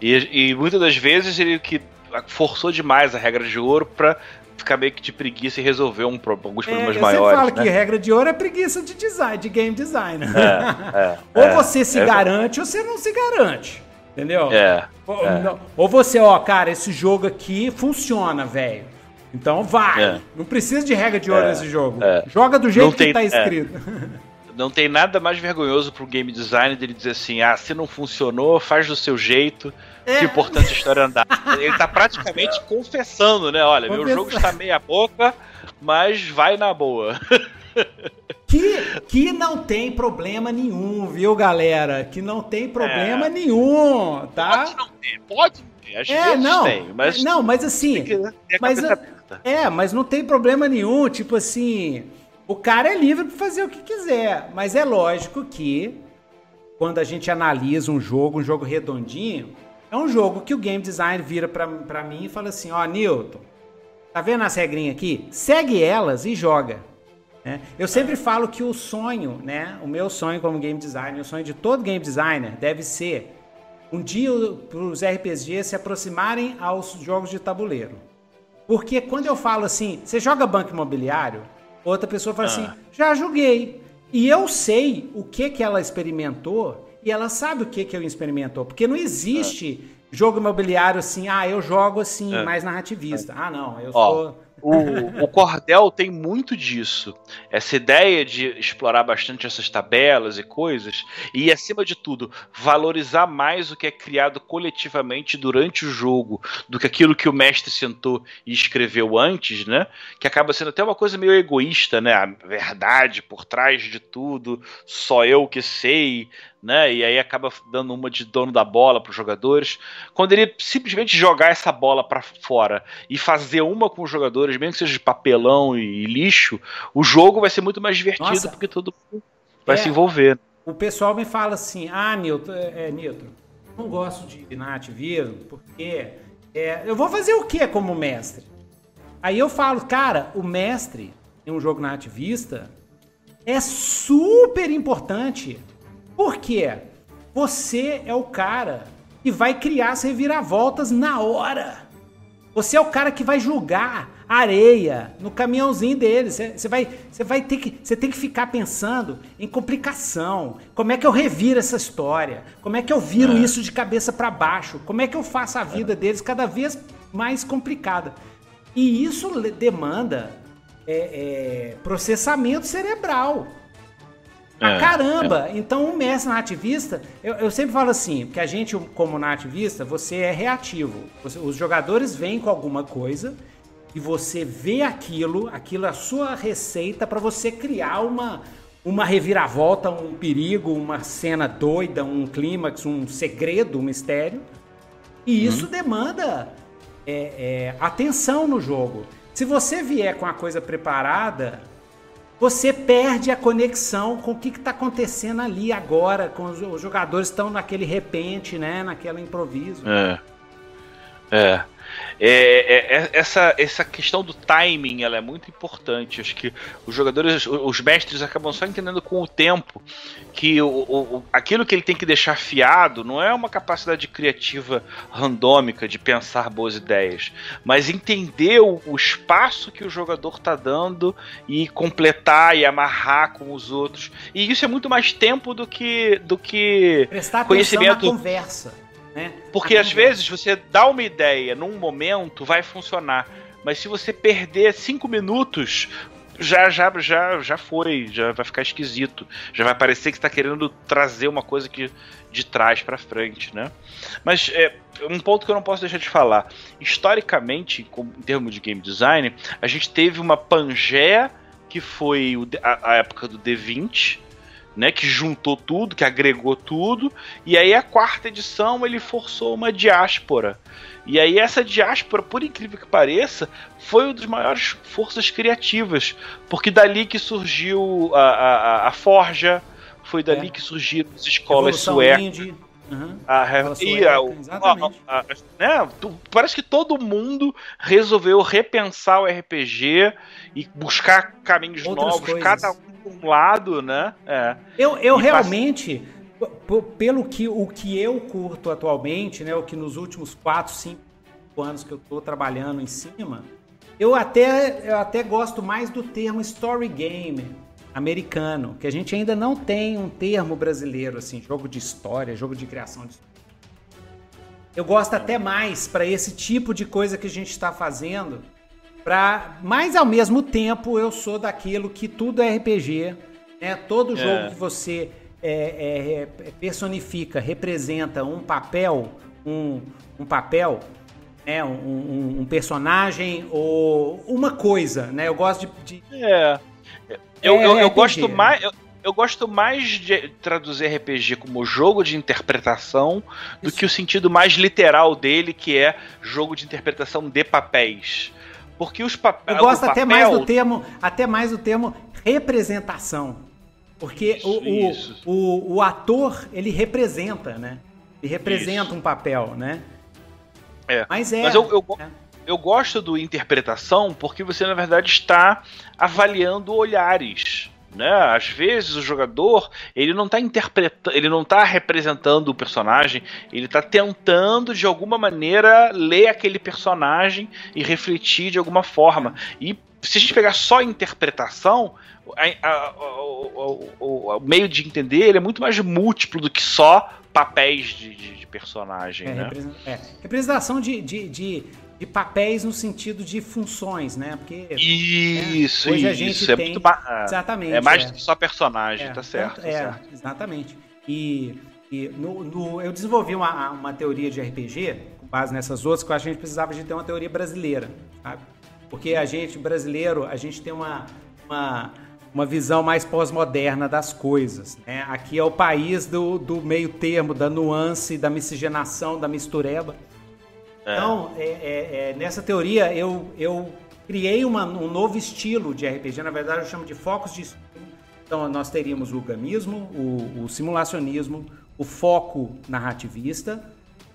E, e muitas das vezes ele que forçou demais a regra de ouro para ficar meio que de preguiça e resolver um, alguns é, problemas é, maiores. Você fala né? que regra de ouro é preguiça de design, de game designer. É, é, <laughs> ou é, você se garante ou você não se garante. Entendeu? É. Ou, ou você, ó, cara, esse jogo aqui funciona, velho. Então vai. É. Não precisa de regra de ouro é. nesse jogo. É. Joga do jeito tem, que tá é. escrito. <laughs> Não tem nada mais vergonhoso pro game designer dele dizer assim: ah, se não funcionou, faz do seu jeito. É. Que importante a história andar. <laughs> Ele tá praticamente confessando, né? Olha, meu jogo está meia boca, mas vai na boa. <laughs> Que, que não tem problema nenhum, viu, galera? Que não tem problema é. nenhum, tá? Pode não ter, pode ter. Às é, não, tem, mas. Não, mas assim. Mas, é, mas não tem problema nenhum, tipo assim. O cara é livre para fazer o que quiser, mas é lógico que quando a gente analisa um jogo, um jogo redondinho, é um jogo que o game design vira para mim e fala assim: Ó, oh, Newton, tá vendo as regrinhas aqui? Segue elas e joga. É. Eu sempre falo que o sonho, né? O meu sonho como game designer, o sonho de todo game designer deve ser um dia os RPGs se aproximarem aos jogos de tabuleiro. Porque quando eu falo assim, você joga banco imobiliário, outra pessoa fala assim, ah. assim, já joguei. E eu sei o que que ela experimentou e ela sabe o que que eu experimentou. Porque não existe ah. jogo imobiliário assim, ah, eu jogo assim, é. mais narrativista. Ah, não, eu Ó, sou o, o Cordel tem muito disso. Essa ideia de explorar bastante essas tabelas e coisas, e acima de tudo, valorizar mais o que é criado coletivamente durante o jogo do que aquilo que o mestre sentou e escreveu antes, né? Que acaba sendo até uma coisa meio egoísta, né? A verdade por trás de tudo, só eu que sei, né? E aí acaba dando uma de dono da bola para os jogadores. Quando ele simplesmente jogar essa bola para fora e fazer uma com os jogadores, mesmo que seja de papelão e lixo, o jogo vai ser muito mais divertido Nossa. porque todo mundo vai é, se envolver. O pessoal me fala assim: ah, Nilton, é, é Nilton, não gosto de nativismo porque é, eu vou fazer o que como mestre? Aí eu falo, cara, o mestre em um jogo nativista é super importante por quê? Você é o cara que vai criar as reviravoltas na hora. Você é o cara que vai julgar areia no caminhãozinho dele. Você, vai, você vai ter que, você tem que ficar pensando em complicação. Como é que eu reviro essa história? Como é que eu viro é. isso de cabeça para baixo? Como é que eu faço a vida deles cada vez mais complicada? E isso demanda é, é, processamento cerebral. Ah, caramba! É. Então, um mestre nativista, eu, eu, sempre falo assim, que a gente, como nativista, você é reativo. Você, os jogadores vêm com alguma coisa e você vê aquilo, aquilo é a sua receita para você criar uma, uma reviravolta, um perigo, uma cena doida, um clímax, um segredo, um mistério. E isso uhum. demanda é, é, atenção no jogo. Se você vier com a coisa preparada, você perde a conexão com o que está acontecendo ali agora, com os, os jogadores estão naquele repente, né, naquele improviso. É. É. É, é, é, essa, essa questão do timing ela é muito importante. Acho que os jogadores, os mestres acabam só entendendo com o tempo que o, o, aquilo que ele tem que deixar fiado não é uma capacidade criativa randômica de pensar boas ideias, mas entender o, o espaço que o jogador está dando e completar e amarrar com os outros. E isso é muito mais tempo do que, do que Prestar conhecimento. Na conversa. Né? Porque às vezes você dá uma ideia num momento, vai funcionar. Mas se você perder cinco minutos, já já já já foi, já vai ficar esquisito, já vai parecer que está querendo trazer uma coisa que de trás para frente, né? Mas é um ponto que eu não posso deixar de falar. Historicamente, em termos de game design, a gente teve uma Pangeia que foi a, a época do D20, né, que juntou tudo, que agregou tudo, e aí a quarta edição ele forçou uma diáspora. E aí essa diáspora, por incrível que pareça, foi uma das maiores forças criativas, porque dali que surgiu a, a, a Forja, foi dali é. que surgiram as escolas suecas. Uhum. A, e a, a, a, né, parece que todo mundo resolveu repensar o RPG e buscar caminhos Outras novos, coisas. cada um um lado, né? É. Eu, eu realmente, pelo que o que eu curto atualmente, né? O que nos últimos 4, 5 anos que eu estou trabalhando em cima, eu até, eu até gosto mais do termo story game americano, que a gente ainda não tem um termo brasileiro, assim, jogo de história, jogo de criação de Eu gosto até mais para esse tipo de coisa que a gente está fazendo Pra, mas ao mesmo tempo eu sou daquilo que tudo é RPG, né? Todo jogo é. que você é, é, é, personifica, representa um papel, um, um papel, né? Um, um, um, personagem ou uma coisa, né? Eu gosto de. de... É. Eu, eu, eu gosto mais. Eu, eu gosto mais de traduzir RPG como jogo de interpretação do Isso. que o sentido mais literal dele, que é jogo de interpretação de papéis. Porque os papéis. Eu gosto até mais do termo, até mais do termo representação. Porque isso, o, isso. O, o, o, ator, ele representa, né? Ele representa isso. um papel, né? É. Mas é. Mas eu, eu, é. Eu gosto do interpretação porque você, na verdade, está avaliando olhares. Né? Às vezes o jogador ele não está interpretando, ele não está representando o personagem, ele está tentando de alguma maneira ler aquele personagem e refletir de alguma forma. E se a gente pegar só a interpretação, a, a, o, meio de entender ele é muito mais múltiplo do que só papéis de, de, de personagem. É, né? é. Representação de, de, de de papéis no sentido de funções, né? Porque isso, né, hoje a gente isso, tem é muito exatamente é mais é. só personagem, é, tá certo? Tá é, certo. exatamente. E, e no, no, eu desenvolvi uma, uma teoria de RPG com base nessas outras que a gente precisava de ter uma teoria brasileira, sabe? Porque a gente brasileiro, a gente tem uma, uma uma visão mais pós-moderna das coisas. Né? Aqui é o país do, do meio termo, da nuance, da miscigenação, da mistureba. É. Então, é, é, é, nessa teoria, eu, eu criei uma, um novo estilo de RPG. Na verdade, eu chamo de focos de estilo. Então, nós teríamos o gamismo, o, o simulacionismo, o foco narrativista.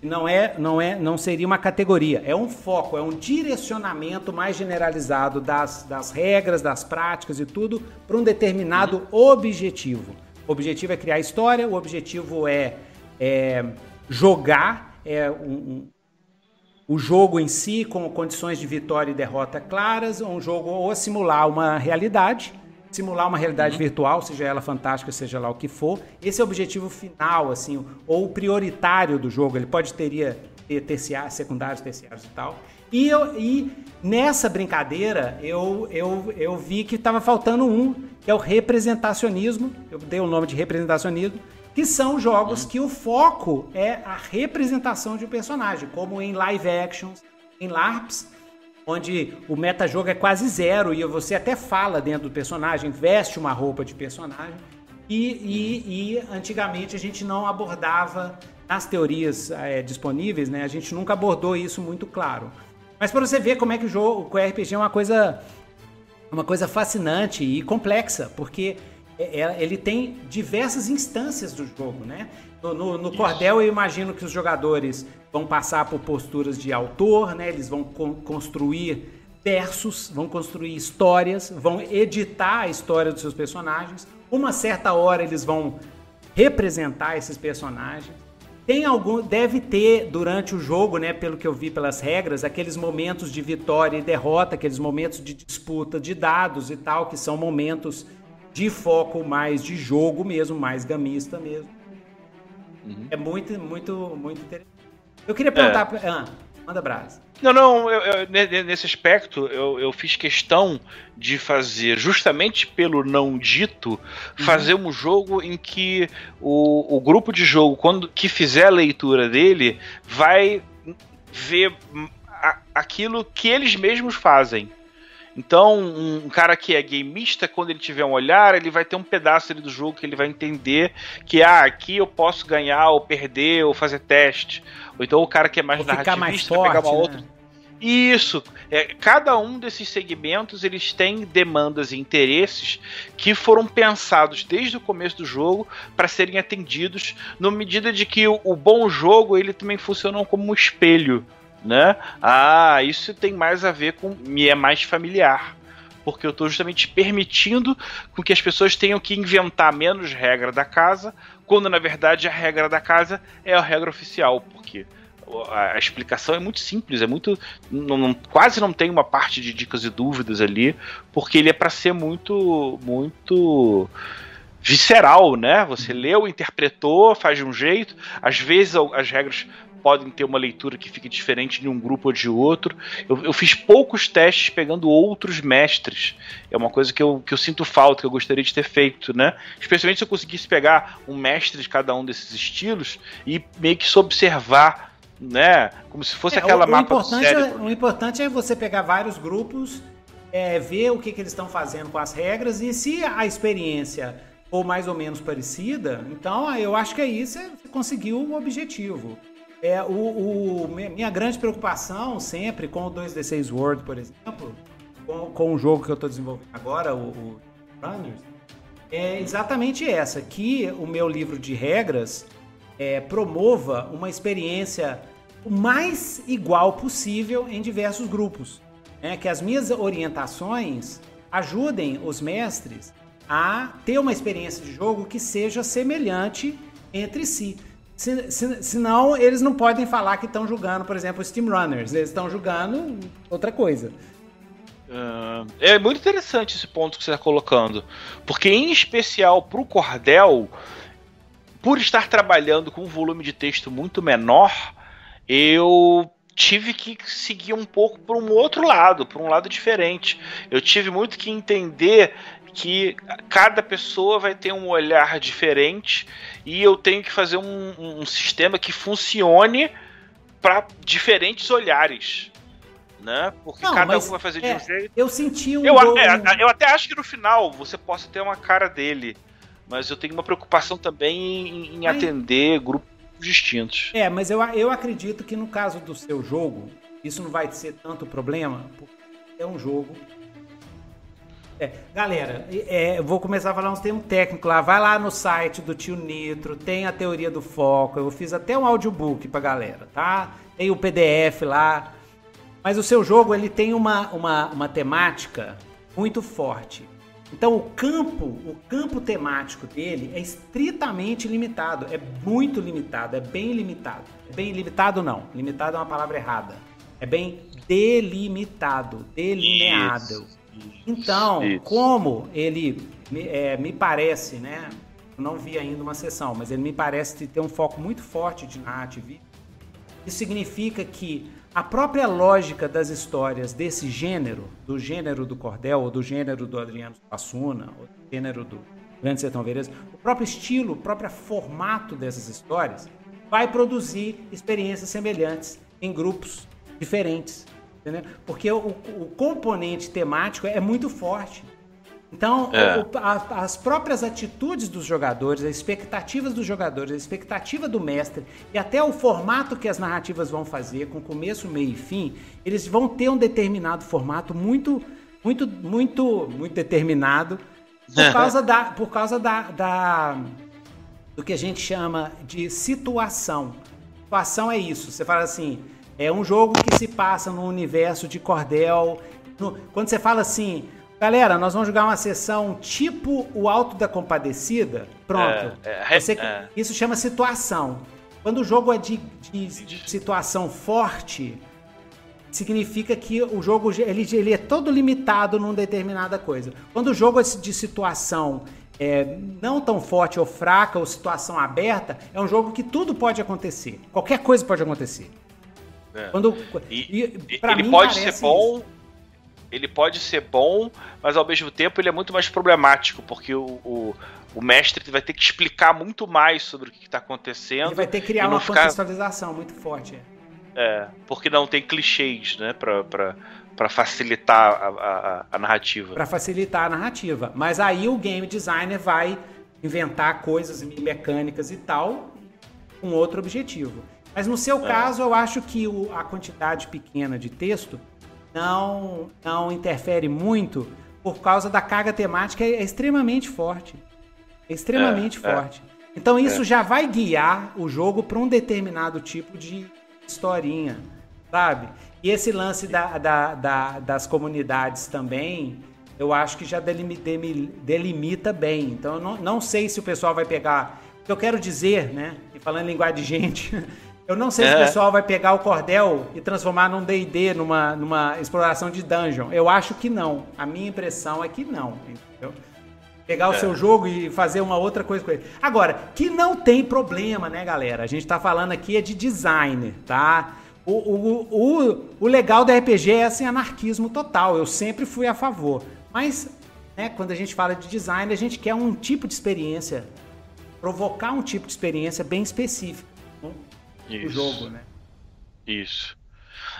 Não é, não é, não seria uma categoria. É um foco, é um direcionamento mais generalizado das, das regras, das práticas e tudo para um determinado uhum. objetivo. O objetivo é criar história. O objetivo é, é jogar. É um, o jogo em si, com condições de vitória e derrota claras, um jogo ou simular uma realidade, simular uma realidade uhum. virtual, seja ela fantástica, seja lá o que for. Esse é o objetivo final, assim, ou prioritário do jogo. Ele pode teria ter terciários, secundários, terciários e tal. E, eu, e nessa brincadeira eu, eu, eu vi que estava faltando um, que é o representacionismo. Eu dei o nome de representacionismo que são jogos que o foco é a representação de um personagem, como em live actions, em LARPs, onde o metajogo é quase zero e você até fala dentro do personagem, veste uma roupa de personagem. E, e, e antigamente a gente não abordava nas teorias é, disponíveis, né? A gente nunca abordou isso muito claro. Mas para você ver como é que o jogo, o RPG é uma coisa, uma coisa fascinante e complexa, porque ele tem diversas instâncias do jogo, né? No, no, no cordel eu imagino que os jogadores vão passar por posturas de autor, né? Eles vão con construir versos, vão construir histórias, vão editar a história dos seus personagens. Uma certa hora eles vão representar esses personagens. Tem algum, deve ter durante o jogo, né, pelo que eu vi pelas regras, aqueles momentos de vitória e derrota, aqueles momentos de disputa de dados e tal, que são momentos de foco mais de jogo mesmo, mais gamista mesmo. Uhum. É muito, muito, muito interessante. Eu queria perguntar. É. Ah, manda brasa. Não, não, eu, eu, nesse aspecto eu, eu, fiz questão de fazer, justamente pelo não dito, uhum. fazer um jogo em que o, o grupo de jogo, quando que fizer a leitura dele, vai ver a, aquilo que eles mesmos fazem. Então, um cara que é gameista, quando ele tiver um olhar, ele vai ter um pedaço ali do jogo que ele vai entender que, ah, aqui eu posso ganhar ou perder ou fazer teste. Ou então o cara que é mais ou narrativista mais forte, pegar uma né? outra. Isso. É, cada um desses segmentos eles têm demandas e interesses que foram pensados desde o começo do jogo para serem atendidos, na medida de que o, o, bom jogo ele também funciona como um espelho, né? Ah, isso tem mais a ver com me é mais familiar. Porque eu estou justamente permitindo com que as pessoas tenham que inventar menos regra da casa, quando na verdade a regra da casa é a regra oficial, porque a, explicação é muito simples, é muito. Não, não, quase não tem uma parte de dicas e dúvidas ali, porque ele é para ser muito. muito visceral, né? Você leu, interpretou, faz de um jeito. Às vezes as regras podem ter uma leitura que fique diferente de um grupo ou de outro. Eu, eu, fiz poucos testes pegando outros mestres. É uma coisa que eu, que eu sinto falta, que eu gostaria de ter feito, né? Especialmente se eu conseguisse pegar um mestre de cada um desses estilos e meio que se observar né? Como se fosse é, aquela o, mapa o importante, é, o importante é você pegar vários grupos, é, ver o que, que eles estão fazendo com as regras e se a experiência for mais ou menos parecida, então eu acho que aí você conseguiu o objetivo. É, o, o, minha grande preocupação sempre com o 2D6 World, por exemplo, com, com o jogo que eu estou desenvolvendo agora, o, o Runners, é exatamente essa, que o meu livro de regras é, promova uma experiência o mais igual possível em diversos grupos. Né? Que as minhas orientações ajudem os mestres a ter uma experiência de jogo que seja semelhante entre si. Se, se, senão, eles não podem falar que estão jogando, por exemplo, Steam Runners. Eles estão jogando outra coisa. Uh, é muito interessante esse ponto que você está colocando. Porque, em especial para o Cordel, por estar trabalhando com um volume de texto muito menor, eu tive que seguir um pouco para um outro lado, para um lado diferente. Eu tive muito que entender que cada pessoa vai ter um olhar diferente e eu tenho que fazer um, um sistema que funcione para diferentes olhares. Né? Porque Não, cada um vai fazer de é, um jeito. Eu senti um. Eu, é, eu até acho que no final você possa ter uma cara dele mas eu tenho uma preocupação também em, em atender grupos distintos. É, mas eu, eu acredito que no caso do seu jogo, isso não vai ser tanto problema, porque é um jogo. É, galera, é, vou começar a falar uns termos técnicos lá. Vai lá no site do tio Nitro, tem a teoria do foco. Eu fiz até um audiobook pra galera, tá? Tem o PDF lá. Mas o seu jogo ele tem uma, uma, uma temática muito forte. Então o campo, o campo temático dele é estritamente limitado, é muito limitado, é bem limitado. É bem limitado não, limitado é uma palavra errada. É bem delimitado, delineado. Isso, então, isso. como ele é, me parece, né? Eu não vi ainda uma sessão, mas ele me parece ter um foco muito forte de narrativa. Isso significa que a própria lógica das histórias desse gênero, do gênero do Cordel, ou do gênero do Adriano Suassuna, ou do gênero do Grande Sertão Veredas, o próprio estilo, o próprio formato dessas histórias, vai produzir experiências semelhantes em grupos diferentes. Entendeu? Porque o, o componente temático é muito forte. Então, é. o, a, as próprias atitudes dos jogadores, as expectativas dos jogadores, a expectativa do mestre e até o formato que as narrativas vão fazer, com começo, meio e fim, eles vão ter um determinado formato muito, muito, muito, muito determinado por <laughs> causa da, por causa da, da do que a gente chama de situação. Situação é isso. Você fala assim, é um jogo que se passa no universo de cordel. No, quando você fala assim, Galera, nós vamos jogar uma sessão tipo o Alto da Compadecida. Pronto. É, é, Você, é. Isso chama situação. Quando o jogo é de, de, de, situação forte, significa que o jogo ele, ele é todo limitado numa determinada coisa. Quando o jogo é de situação é, não tão forte ou fraca, ou situação aberta, é um jogo que tudo pode acontecer. Qualquer coisa pode acontecer. É. Quando, e, e, ele mim, pode ser bom. Isso ele pode ser bom, mas ao mesmo tempo ele é muito mais problemático, porque o, o, o mestre vai ter que explicar muito mais sobre o que está acontecendo. Ele vai ter que criar uma ficar... contextualização muito forte. É. é, porque não tem clichês, né, pra, pra, para facilitar a, a, a narrativa. Para facilitar a narrativa. Mas aí o game designer vai inventar coisas mecânicas e tal com outro objetivo. Mas no seu é. caso, eu acho que o, a quantidade pequena de texto não, não interfere muito por causa da carga temática é, é extremamente forte. É extremamente é, é. forte. Então isso é. já vai guiar o jogo para um determinado tipo de historinha, sabe? E esse lance da, da, da, das comunidades também, eu acho que já delimita bem. Então eu não, não sei se o pessoal vai pegar. O que eu quero dizer, né? E falando em linguagem de gente, <laughs> eu não sei é. se o é. pessoal vai pegar o cordel e transformar num DD, numa, numa exploração de dungeon. Eu acho que não. A minha impressão é que não. Entendeu? Pegar o é. seu jogo e fazer uma outra coisa com ele. Agora, que não tem problema, né, galera? A gente tá falando aqui é de design, tá? O, o, o, o legal do RPG é assim, anarquismo total. Eu sempre fui a favor. Mas, né, quando a gente fala de design, a gente quer um tipo de experiência, provocar um tipo de experiência bem específico no jogo, né? Isso.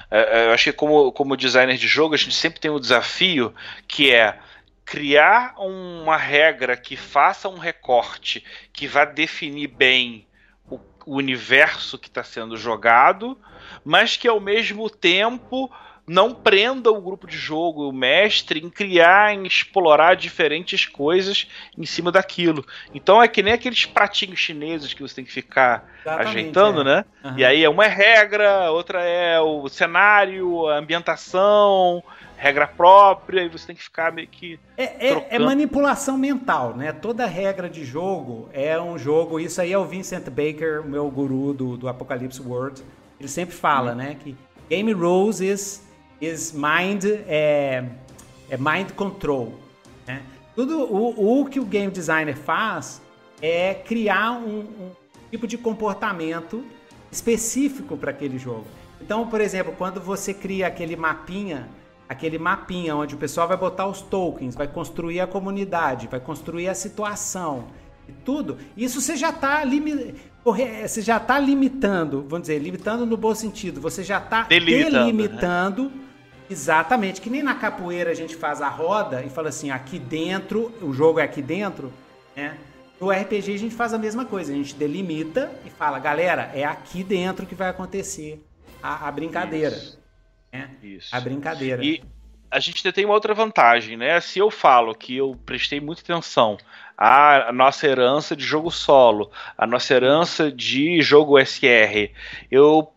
É, é, eu acho que como, como designer de jogo, a gente sempre tem um desafio que é criar uma regra que faça um recorte que vá definir bem o, o universo que está sendo jogado, mas que ao mesmo tempo não prenda o grupo de jogo, o mestre, em criar, em explorar diferentes coisas em cima daquilo. Então é que nem aqueles pratinhos chineses que você tem que ficar Exatamente, ajeitando, é. né? Uhum. E aí uma é regra, outra é o cenário, a ambientação, regra própria, e você tem que ficar meio que. É, é, é, manipulação mental, né? Toda regra de jogo é um jogo. Isso aí é o Vincent Baker, meu guru do, do Apocalypse World. Ele sempre fala, hum. né? Que game rules is is mind é, é mind control. Né? Tudo o, o, que o game designer faz é criar um, um tipo de comportamento específico para aquele jogo. Então, por exemplo, quando você cria aquele mapinha, aquele mapinha onde o pessoal vai botar os tokens, vai construir a comunidade, vai construir a situação e tudo, isso você já está você já está limitando, vamos dizer, limitando no bom sentido, você já está delimitando, delimitando né? Exatamente, que nem na capoeira a gente faz a roda e fala assim, aqui dentro, o jogo é aqui dentro, né? No RPG a gente faz a mesma coisa, a gente delimita e fala, galera, é aqui dentro que vai acontecer a, a brincadeira. Isso. Né? Isso. A brincadeira. E a gente tem uma outra vantagem, né? Se eu falo que eu prestei muita atenção à nossa herança de jogo solo, a nossa herança de jogo SR, eu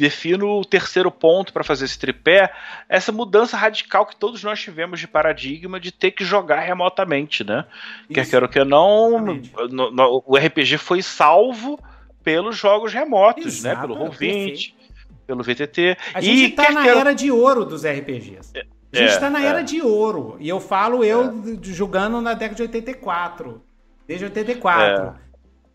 defino o terceiro ponto para fazer esse tripé, essa mudança radical que todos nós tivemos de paradigma de ter que jogar remotamente, né? Isso. Quer queira ou quer não, no, no, o RPG foi salvo pelos jogos remotos, né? Exato, né? Pelo Roll20, pelo VTT. A gente e tá na era de ouro dos RPGs. É, a gente está é, na era é. de ouro. E eu falo eu é. jogando na década de 84. Desde 84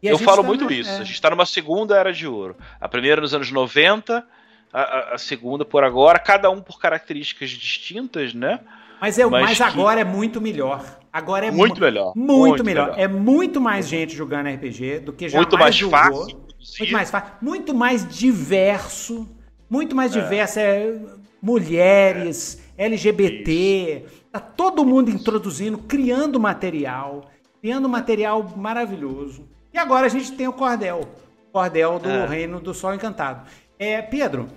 eu falo tá muito na... isso. É. A gente está numa segunda era de ouro. A primeira nos anos 90, a, a, a, segunda por agora, cada um por características distintas, né? Mas, é, mas, mas agora é muito melhor. Agora é muito mu melhor. Muito, muito melhor. melhor. É muito mais gente jogando RPG do que já muito mais jogou. Fácil, muito mais fácil. Muito mais diverso. Muito mais é. diverso. É mulheres, é. LGBT. Isso. Tá todo mundo introduzindo, criando material. Criando material maravilhoso. E agora a gente tem o cordel. Cordel do é. Reino do Sol Encantado. É, Pedro,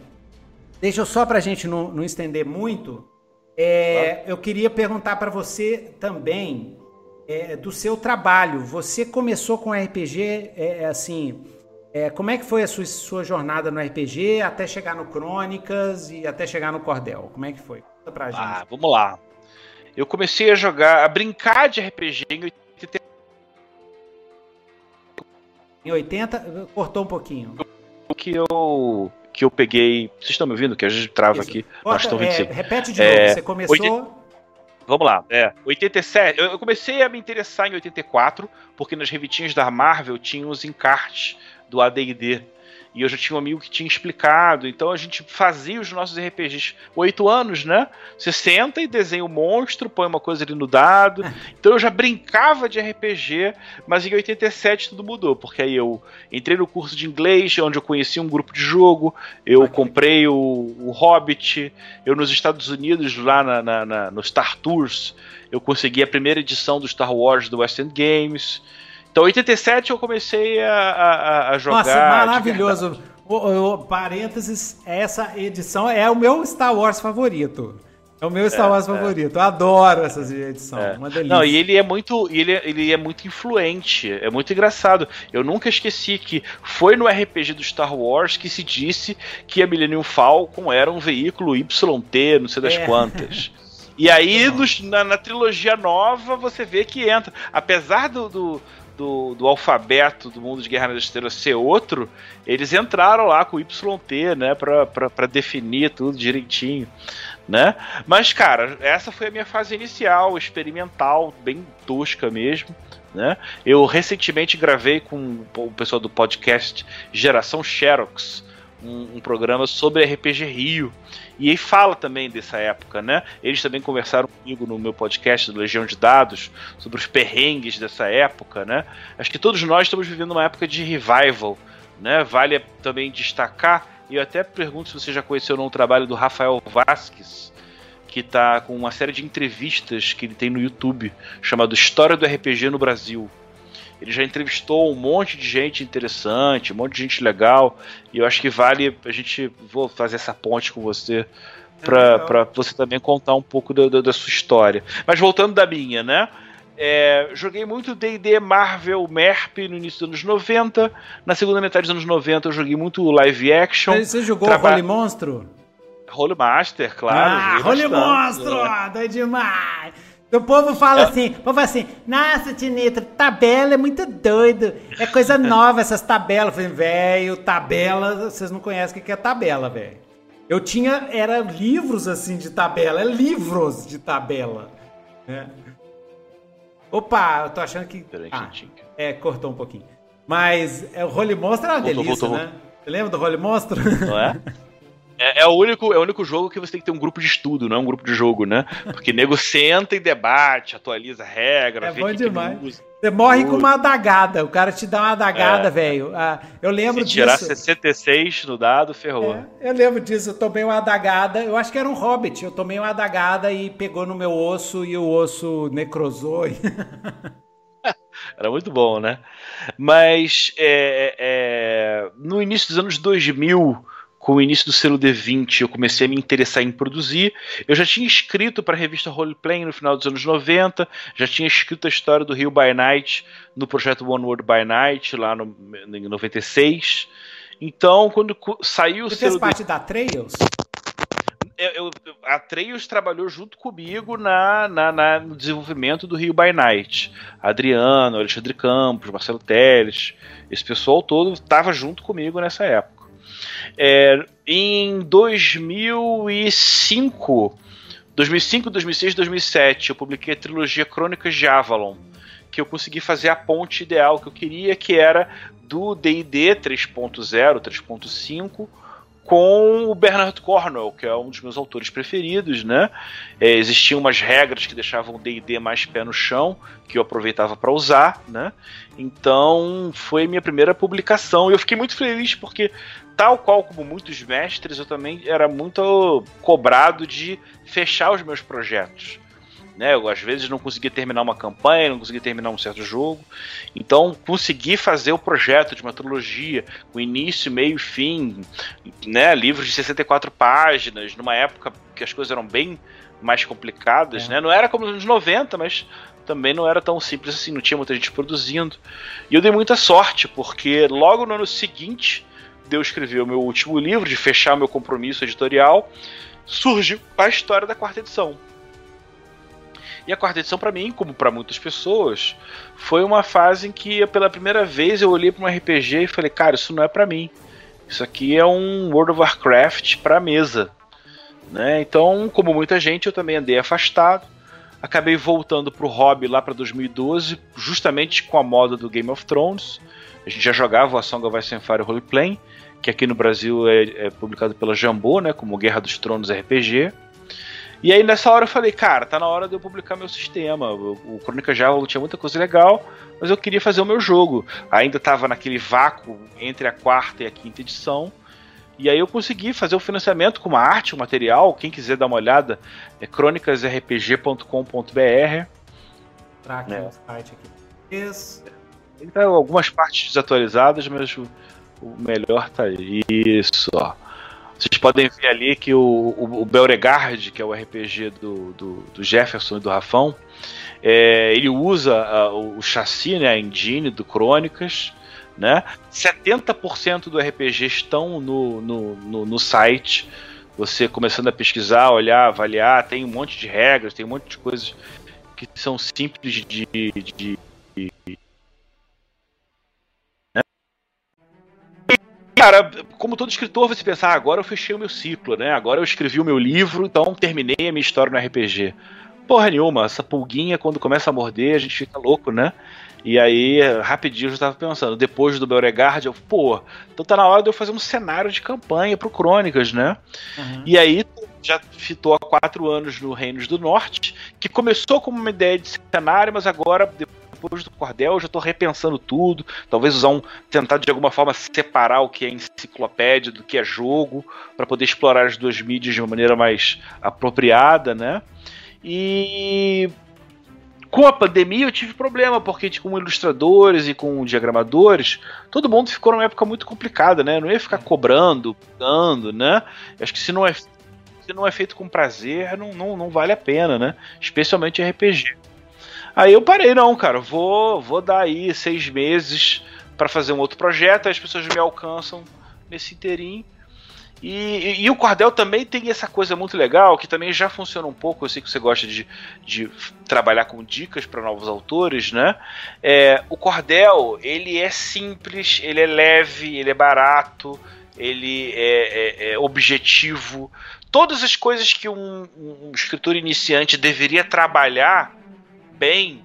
deixa eu só para a gente não, não, estender muito. É, eu queria perguntar para você também é, do seu trabalho. Você começou com RPG, é, assim, é, como é que foi a sua, sua, jornada no RPG até chegar no Crônicas e até chegar no Cordel? Como é que foi? Conta pra gente. Ah, vamos lá. Eu comecei a jogar, a brincar de RPG em 84. Em 80, cortou um pouquinho. O que eu que eu peguei. Vocês estão me ouvindo? Que a gente trava Isso. aqui. Bota, Nós é, repete de é, novo. Você começou. 80... Vamos lá, é. 87. Eu comecei a me interessar em 84, porque nas revistinhas da Marvel tinham os encartes do ADD. E eu já tinha um amigo que tinha explicado. Então a gente fazia os nossos RPGs oito anos, né? Você senta e desenha o um monstro, põe uma coisa ali no dado. <laughs> Então eu já brincava de RPG, mas em 87 tudo mudou, porque aí eu entrei no curso de inglês, onde eu conheci um grupo de jogo, eu comprei o, o Hobbit, eu nos Estados Unidos, lá na, na, na, no Star Tours, eu consegui a primeira edição do Star Wars do West End Games. Então, 87 eu comecei a, a, a jogar. Nossa, maravilhoso. O, o, parênteses, essa edição é o meu Star Wars favorito. É o meu Star é, Wars é, favorito. Eu adoro essas edições. É. Uma delícia. Não, e ele é muito. Ele é, ele é muito influente. É muito engraçado. Eu nunca esqueci que foi no RPG do Star Wars que se disse que a Millennium Falcon era um veículo YT, não sei das é. quantas. <laughs> E aí, nos, na, na, trilogia nova, você vê que entra. Apesar do, do do, do alfabeto do mundo de Guerra nas Estrelas ser outro, eles entraram lá com YT, né, pra definir tudo direitinho, né? Mas, cara, essa foi a minha fase inicial, experimental, bem tosca mesmo, né? Eu recentemente gravei com o pessoal do podcast Geração Xerox, um, um, programa sobre RPG Rio. E aí fala também dessa época, né? Eles também conversaram comigo no meu podcast do Legião de Dados sobre os perrengues dessa época, né? Acho que todos nós estamos vivendo uma época de revival, né? Vale também destacar, e eu até pergunto se você já conheceu o trabalho do Rafael Vasques, que está com uma série de entrevistas que ele tem no YouTube, chamado História do RPG no Brasil. Ele já entrevistou um monte de gente interessante, um monte de gente legal. E eu acho que vale a gente. Vou fazer essa ponte com você para é você também contar um pouco da, da, da, sua história. Mas voltando da minha, né? É, joguei muito D&D Marvel MERP no início dos anos 90. Na segunda metade dos anos 90 eu joguei muito live action. Você jogou Traba... Holy Monstro? Holy Master, claro. Ah, Holy Monstro! É. demais! O povo fala é. assim, o povo fala assim, nossa, Tinitro, tabela é muito doido. É coisa <laughs> nova essas tabelas. Eu falei, velho, tabela, vocês não conhecem o que é tabela, velho. Eu tinha, era livros assim de tabela, é livros de tabela. Né? Opa, eu tô achando que. Ah, é, cortou um pouquinho. Mas é, o Holy Monster é uma voltou, delícia, voltou, né? Voltou. Você lembra do Holy Monster? Não é? <laughs> É, é, o único, é o único jogo que você tem que ter um grupo de estudo, não é um grupo de jogo, né? Porque nego senta e debate, atualiza regra. É bom demais. Você morre com uma adagada, o cara te dá uma adagada, é. velho. Ah, eu lembro Se tirar disso. 66 no dado, ferrou. É, eu lembro disso, eu tomei uma adagada, eu acho que era um hobbit, eu tomei uma adagada e pegou no meu osso e o osso necrosou. <laughs> Era muito bom, né? Mas é, é, no início dos anos 2000 com o início do selo D20, eu comecei a me interessar em produzir. Eu já tinha escrito para a revista Roleplay no final dos anos 90, já tinha escrito a história do Rio by Night no projeto One World by Night, lá no, em 96. Então, quando saiu Você o selo. Você fez parte D... da Trails? Eu, eu, a Trails trabalhou junto comigo na, na, na, no desenvolvimento do Rio by Night. Adriano, Alexandre Campos, Marcelo Teles, esse pessoal todo estava junto comigo nessa época. É, em 2005, 2005, 2006, 2007, eu publiquei a trilogia Crônicas de Avalon, que eu consegui fazer a ponte ideal que eu queria, que era do D&D 3.0, 3.5 com o Bernard Cornwell, que é um dos meus autores preferidos, né? É, existiam umas regras que deixavam o D&D mais pé no chão, que eu aproveitava para usar, né? Então, foi minha primeira publicação e eu fiquei muito feliz porque tal qual como muitos mestres, eu também era muito cobrado de fechar os meus projetos né? Eu às vezes não conseguia terminar uma campanha, não conseguia terminar um certo jogo. Então, consegui fazer o projeto de uma trilogia com início, meio e fim, né? Livros de 64 páginas, numa época que as coisas eram bem mais complicadas, é. né? Não era como nos anos 90, mas também não era tão simples assim, não tinha muita gente produzindo. E eu dei muita sorte, porque logo no ano seguinte de eu escrever o meu último livro, de fechar meu compromisso editorial, surgiu a história da quarta edição. E a quarta edição, para mim, como para muitas pessoas, foi uma fase em que, pela primeira vez, eu olhei para um RPG e falei, cara, isso não é para mim. Isso aqui é um World of Warcraft para mesa. Né? Então, como muita gente, eu também andei afastado. Acabei voltando pro hobby lá para 2012, justamente com a moda do Game of Thrones. A gente já jogava a Song of Ice and Fire Roleplay, que aqui no Brasil é, é publicado pela Jambô, né, como Guerra dos Tronos RPG. E aí nessa hora eu falei, cara, tá na hora de eu publicar meu sistema. O, o Crônica Java tinha muita coisa legal, mas eu queria fazer o meu jogo. Ainda tava naquele vácuo entre a quarta e a quinta edição. E aí eu consegui fazer o financiamento com uma arte, um material. Quem quiser dar uma olhada, é crônicasrpg.com.br. Pra aqui é. site aqui. Isso. Ele tá algumas partes desatualizadas, mas o, melhor tá aí. Isso, ó. Vocês podem ver ali que o, o, o Beauregard, que é o RPG do, do, do Jefferson e do Rafão, é, ele usa a, o chassi, né, a engine do Crônicas, né? 70% do RPG estão no, no, no, no, site. Você começando a pesquisar, olhar, avaliar, tem um monte de regras, tem um monte de coisas que são simples de, de, de Cara, como todo escritor, você pensar, ah, agora eu fechei o meu ciclo, né? Agora eu escrevi o meu livro, então terminei a minha história no RPG. Porra nenhuma, essa pulguinha, quando começa a morder, a gente fica louco, né? E aí, rapidinho, eu já tava pensando, depois do Beauregard, eu, pô, então tá na hora de eu fazer um cenário de campanha pro Crônicas, né? Uhum. E aí, já fitou há quatro anos no Reinos do Norte, que começou como uma ideia de cenário, mas agora, depois do Cordel, eu já estou repensando tudo. Talvez usar um. tentar de alguma forma separar o que é enciclopédia do que é jogo, para poder explorar as duas mídias de uma maneira mais apropriada, né? E com a pandemia eu tive problema, porque tipo, com ilustradores e com diagramadores, todo mundo ficou numa época muito complicada, né? Não ia ficar cobrando, dando, né? Eu acho que se não é, se não é feito com prazer, não, não, não vale a pena, né? Especialmente RPG. Aí eu parei, não, cara, vou, vou dar aí seis meses para fazer um outro projeto, aí as pessoas me alcançam nesse inteirinho. E, e, e, o Cordel também tem essa coisa muito legal, que também já funciona um pouco. Eu sei que você gosta de, de trabalhar com dicas para novos autores, né? É, o Cordel, ele é simples, ele é leve, ele é barato, ele é, é, é objetivo. Todas as coisas que um, um escritor iniciante deveria trabalhar bem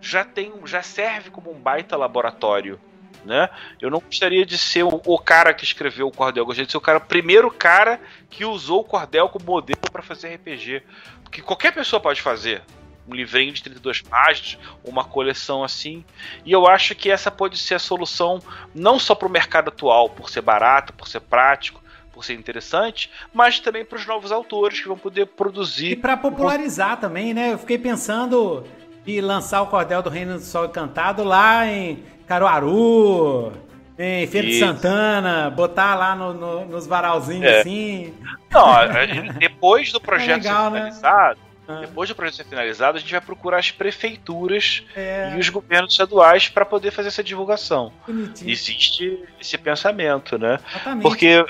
já tem já serve como um baita laboratório. Né? Eu não gostaria de ser o, o cara que escreveu o cordel, eu gostaria de ser o cara, o primeiro cara que usou o cordel como modelo para fazer RPG. Porque qualquer pessoa pode fazer um livrinho de 32 páginas, uma coleção assim. E eu acho que essa pode ser a solução não só para o mercado atual, por ser barato, por ser prático, por ser interessante, mas também para os novos autores que vão poder produzir. E para popularizar também, né? Eu fiquei pensando e lançar o Cordel do Reino do Sol Encantado lá em Caruaru, em Feira de Santana, botar lá no, no, nos varalzinhos é. assim. Não, <laughs> depois do projeto é legal, ser né? finalizado, né? depois do projeto ser finalizado, a gente vai procurar as prefeituras é. e os governos estaduais para poder fazer essa divulgação. Bonitinho. Existe esse pensamento, né? Exatamente. Porque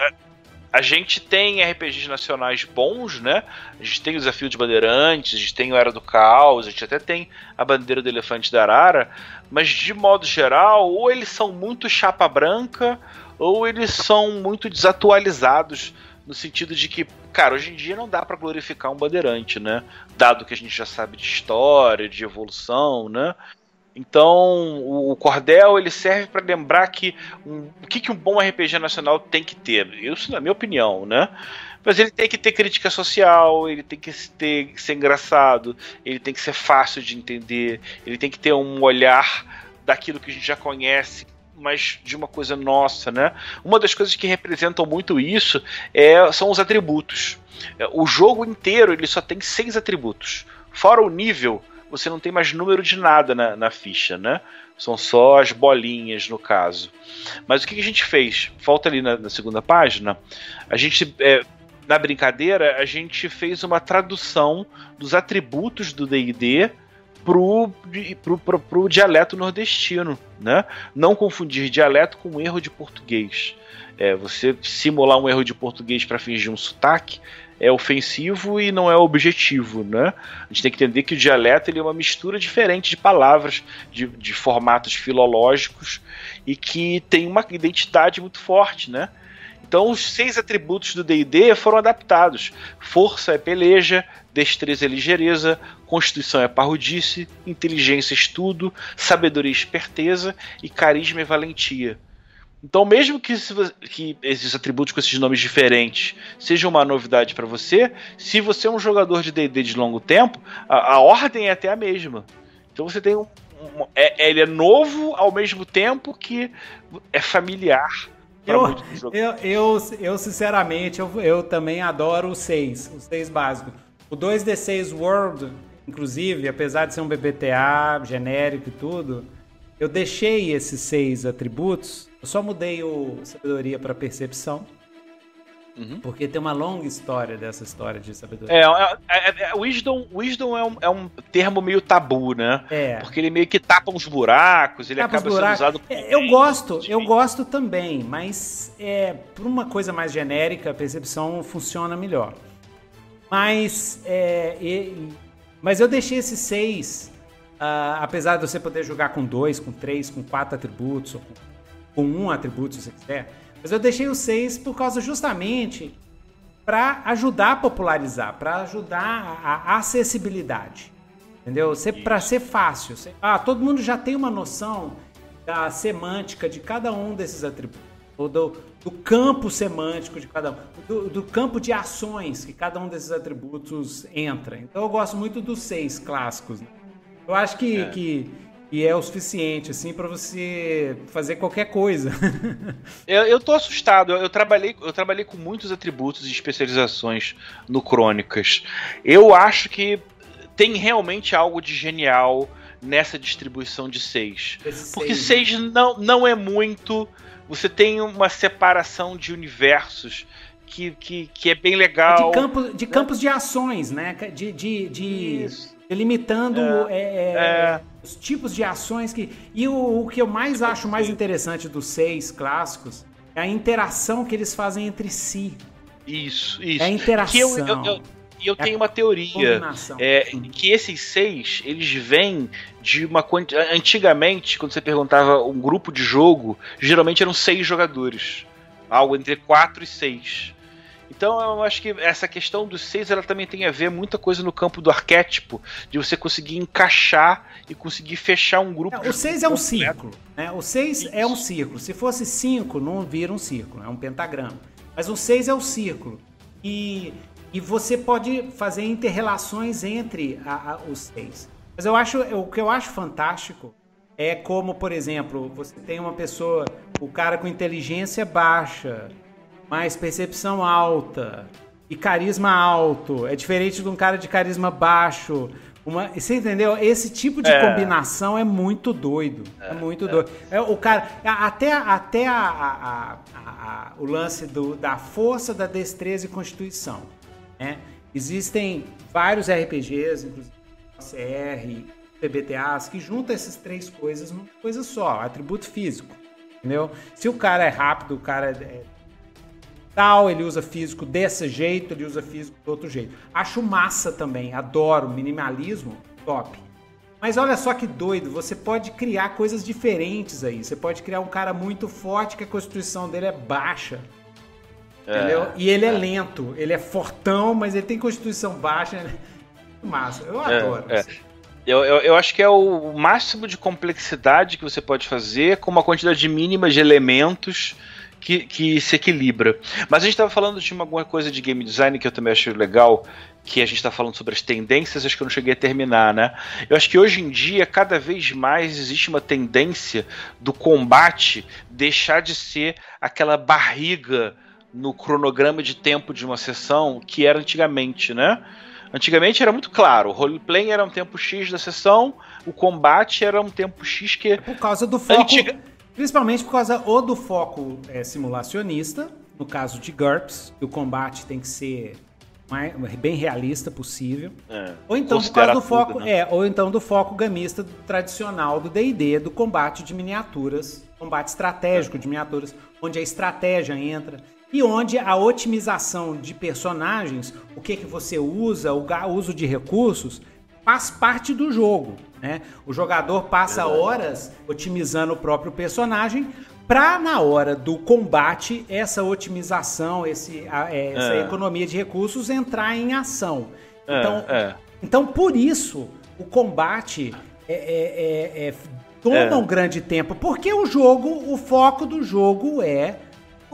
a gente tem RPGs nacionais bons, né? A gente tem o Desafio de Bandeirantes, a gente tem o Era do Caos, a gente até tem a Bandeira do Elefante da Arara, mas de modo geral, ou eles são muito chapa branca, ou eles são muito desatualizados no sentido de que, cara, hoje em dia não dá para glorificar um bandeirante, né? Dado que a gente já sabe de história, de evolução, né? Então, o, Cordel ele serve para lembrar que um, o que, que um bom RPG nacional tem que ter. Isso na minha opinião, né? Mas ele tem que ter crítica social, ele tem que ter, ser engraçado, ele tem que ser fácil de entender, ele tem que ter um olhar daquilo que a gente já conhece, mas de uma coisa nossa, né? Uma das coisas que representam muito isso é, são os atributos. O jogo inteiro ele só tem seis atributos. Fora o nível, você não tem mais número de nada na, na ficha, né? São só as bolinhas no caso. Mas o que, que a gente fez? Falta ali na, na segunda página. A gente. É, na brincadeira, a gente fez uma tradução dos atributos do DD pro, pro, pro, pro dialeto nordestino, né? Não confundir dialeto com erro de português. É, você simular um erro de português para fingir um sotaque é ofensivo e não é objetivo, né? A gente tem que entender que o dialeto ele é uma mistura diferente de palavras, de, de formatos filológicos e que tem uma identidade muito forte, né? Então, os seis atributos do DD foram adaptados: força é peleja, destreza é ligeireza, constituição é parrudice, inteligência é estudo, sabedoria é esperteza e carisma é valentia. Então, mesmo que, que, esses atributos com esses nomes diferentes sejam uma novidade para você, se você é um jogador de D&D de longo tempo, a, a, ordem é até a mesma. Então você tem um, um é, ele é novo ao mesmo tempo que é familiar. Eu, eu, eu, eu, sinceramente, eu, eu também adoro o 6, o 6 básico. O 2D6 World, inclusive, apesar de ser um BBTA genérico e tudo, eu deixei esses seis atributos eu só mudei o sabedoria para percepção. Uhum. Porque tem uma longa história dessa história de sabedoria. É, é, é, é wisdom, wisdom é, um, é um termo meio tabu, né? É. Porque ele meio que tapa uns buracos, ele tapa acaba sendo usado. É, eu gosto, eu gosto também, mas é, por uma coisa mais genérica, a percepção funciona melhor. Mas, é, e, mas eu deixei esses seis, uh, apesar de você poder jogar com dois, com três, com quatro atributos, ou com com um atributo, se você quiser. Mas eu deixei o 6 por causa justamente para ajudar a popularizar, para ajudar a acessibilidade. Entendeu? Para ser fácil. Ah, todo mundo já tem uma noção da semântica de cada um desses atributos. Ou do, do campo semântico de cada um. Do, do, campo de ações que cada um desses atributos entra. Então eu gosto muito dos seis clássicos. Né? Eu acho que, é. que e é o suficiente, assim, para você fazer qualquer coisa. <laughs> eu, eu tô assustado. Eu, eu, trabalhei, eu trabalhei com muitos atributos e especializações no Crônicas. Eu acho que tem realmente algo de genial nessa distribuição de seis. Porque seis não, não é muito. Você tem uma separação de universos que, que, que é bem legal. De, campo, de campos de ações, né? De, de, de delimitando é, é, é, é os tipos de ações que. E o, o que eu mais acho mais interessante dos seis clássicos é a interação que eles fazem entre si. Isso, isso. É a interação. eu, eu, eu, eu tenho uma teoria é, que esses seis eles vêm de uma antigamente quando você perguntava um grupo de jogo geralmente eram seis jogadores algo entre quatro e seis então eu acho que essa questão dos seis ela também tem a ver muita coisa no campo do arquétipo, de você conseguir encaixar e conseguir fechar um grupo. o seis é um círculo, né? O seis Isso. é um círculo. Se fosse cinco, não vira um círculo, é um pentagrama. Mas o seis é o círculo. E, e você pode fazer interrelações entre a, a, os seis. Mas eu acho, o que eu acho fantástico é como, por exemplo, você tem uma pessoa, o cara com inteligência baixa, mais percepção alta e carisma alto. É diferente de um cara de carisma baixo. Uma, você entendeu? Esse tipo de é. combinação é muito doido. É, é muito é. doido. É, o cara, até, até a, a, a, o lance do, da força, da destreza e constituição. Né? Existem vários RPGs, inclusive CR, PBTAs, que juntam essas três coisas numa coisa só, atributo físico. Entendeu? Se o cara é rápido, o cara é tal, ele usa físico desse jeito, ele usa físico do outro jeito. Acho massa também, adoro minimalismo, top. Mas olha só que doido, você pode criar coisas diferentes aí. Você pode criar um cara muito forte que a constituição dele é baixa. É, entendeu? E ele é, é, lento, ele é fortão, mas ele tem constituição baixa. Né? <laughs> Massa, eu é, adoro. É, eu, eu, eu, acho que é o máximo de complexidade que você pode fazer com uma quantidade mínima de elementos que, que se equilibra. Mas a gente estava falando de alguma coisa de game design que eu também acho legal, que a gente está falando sobre as tendências, acho que eu não cheguei a terminar, né? Eu acho que hoje em dia, cada vez mais existe uma tendência do combate deixar de ser aquela barriga no cronograma de tempo de uma sessão que era antigamente, né? Antigamente era muito claro, o roleplay era um tempo X da sessão, o combate era um tempo X que. É por causa do foco. Antiga... Principalmente por causa ou do foco é, simulacionista, no caso de GURPS, que o combate tem que ser mais, bem realista possível. É, ou então por causa do foco, tudo, né? é, ou então do foco gamista tradicional do D&D, do combate de miniaturas, combate estratégico é. de miniaturas, onde a estratégia entra e onde a otimização de personagens, o que que você usa, o uso de recursos, faz parte do jogo. Né? O jogador passa horas otimizando o próprio personagem para na hora do combate essa otimização, esse, a, é, essa é. economia de recursos entrar em ação. É, então, é. então por isso o combate é, é, toma um grande tempo, porque o jogo, o foco do jogo é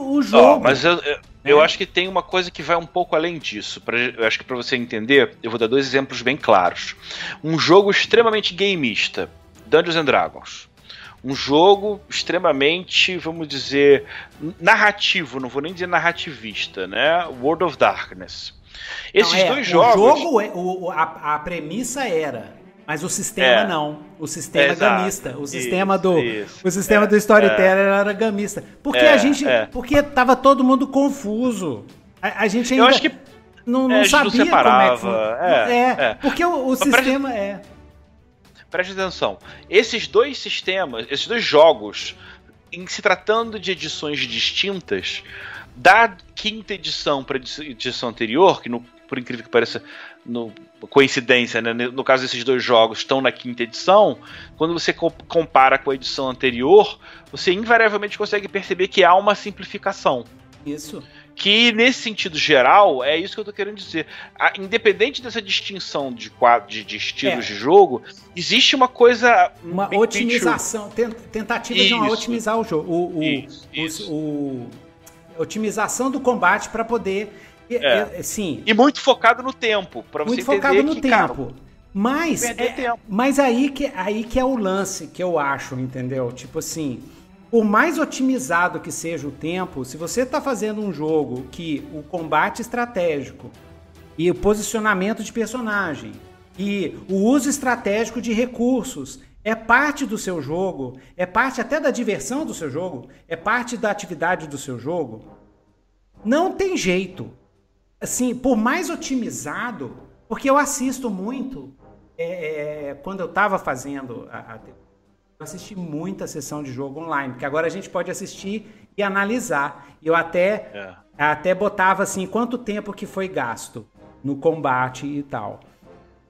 o jogo. Oh, mas eu, eu, eu, acho que tem uma coisa que vai um pouco além disso. Pra, eu acho que para você entender, eu vou dar dois exemplos bem claros. Um jogo extremamente gameista, Dungeons and Dragons um jogo extremamente, vamos dizer, narrativo, não vou nem dizer narrativista, né? World of Darkness. Esses não, é, dois jogos. O jogo, é, o, a, a premissa era mas o sistema é. não. O sistema é gamista. O sistema isso, do isso. o sistema é, do storyteller é. era gamista. Porque a gente, porque tava todo mundo confuso. A, a gente ainda Eu acho que não, não sabia não como é que é, porque o, o sistema é preste atenção. Esses dois sistemas, esses dois jogos, em se tratando de edições distintas, da quinta edição para edição anterior, que no, por incrível que pareça, no, coincidência, né? no caso desses dois jogos estão na quinta edição, quando você co compara com a edição anterior, você invariavelmente consegue perceber que há uma simplificação. Isso. Que, nesse sentido geral, é isso que eu tô querendo dizer. A, independente dessa distinção de, de, de estilos é. de jogo, existe uma coisa. Uma otimização, tentativa isso. de uma otimizar o jogo. O, o, isso, isso. o, o otimização do combate para poder. É. É, é. sim. E muito focado no tempo. Pra muito focado no que, tempo. Cara, mas, é, tempo. mas aí, que, aí que é o lance que eu acho, entendeu? Tipo assim por mais otimizado que seja o tempo, se você está fazendo um jogo que o combate estratégico e o posicionamento de personagem e o uso estratégico de recursos é parte do seu jogo, é parte até da diversão do seu jogo, é parte da atividade do seu jogo, não tem jeito. Assim, por mais otimizado, porque eu assisto muito é, é, quando eu estava fazendo a, a eu assisti muita sessão de jogo online, porque agora a gente pode assistir e analisar. Eu até, é. até botava assim, quanto tempo que foi gasto no combate e tal.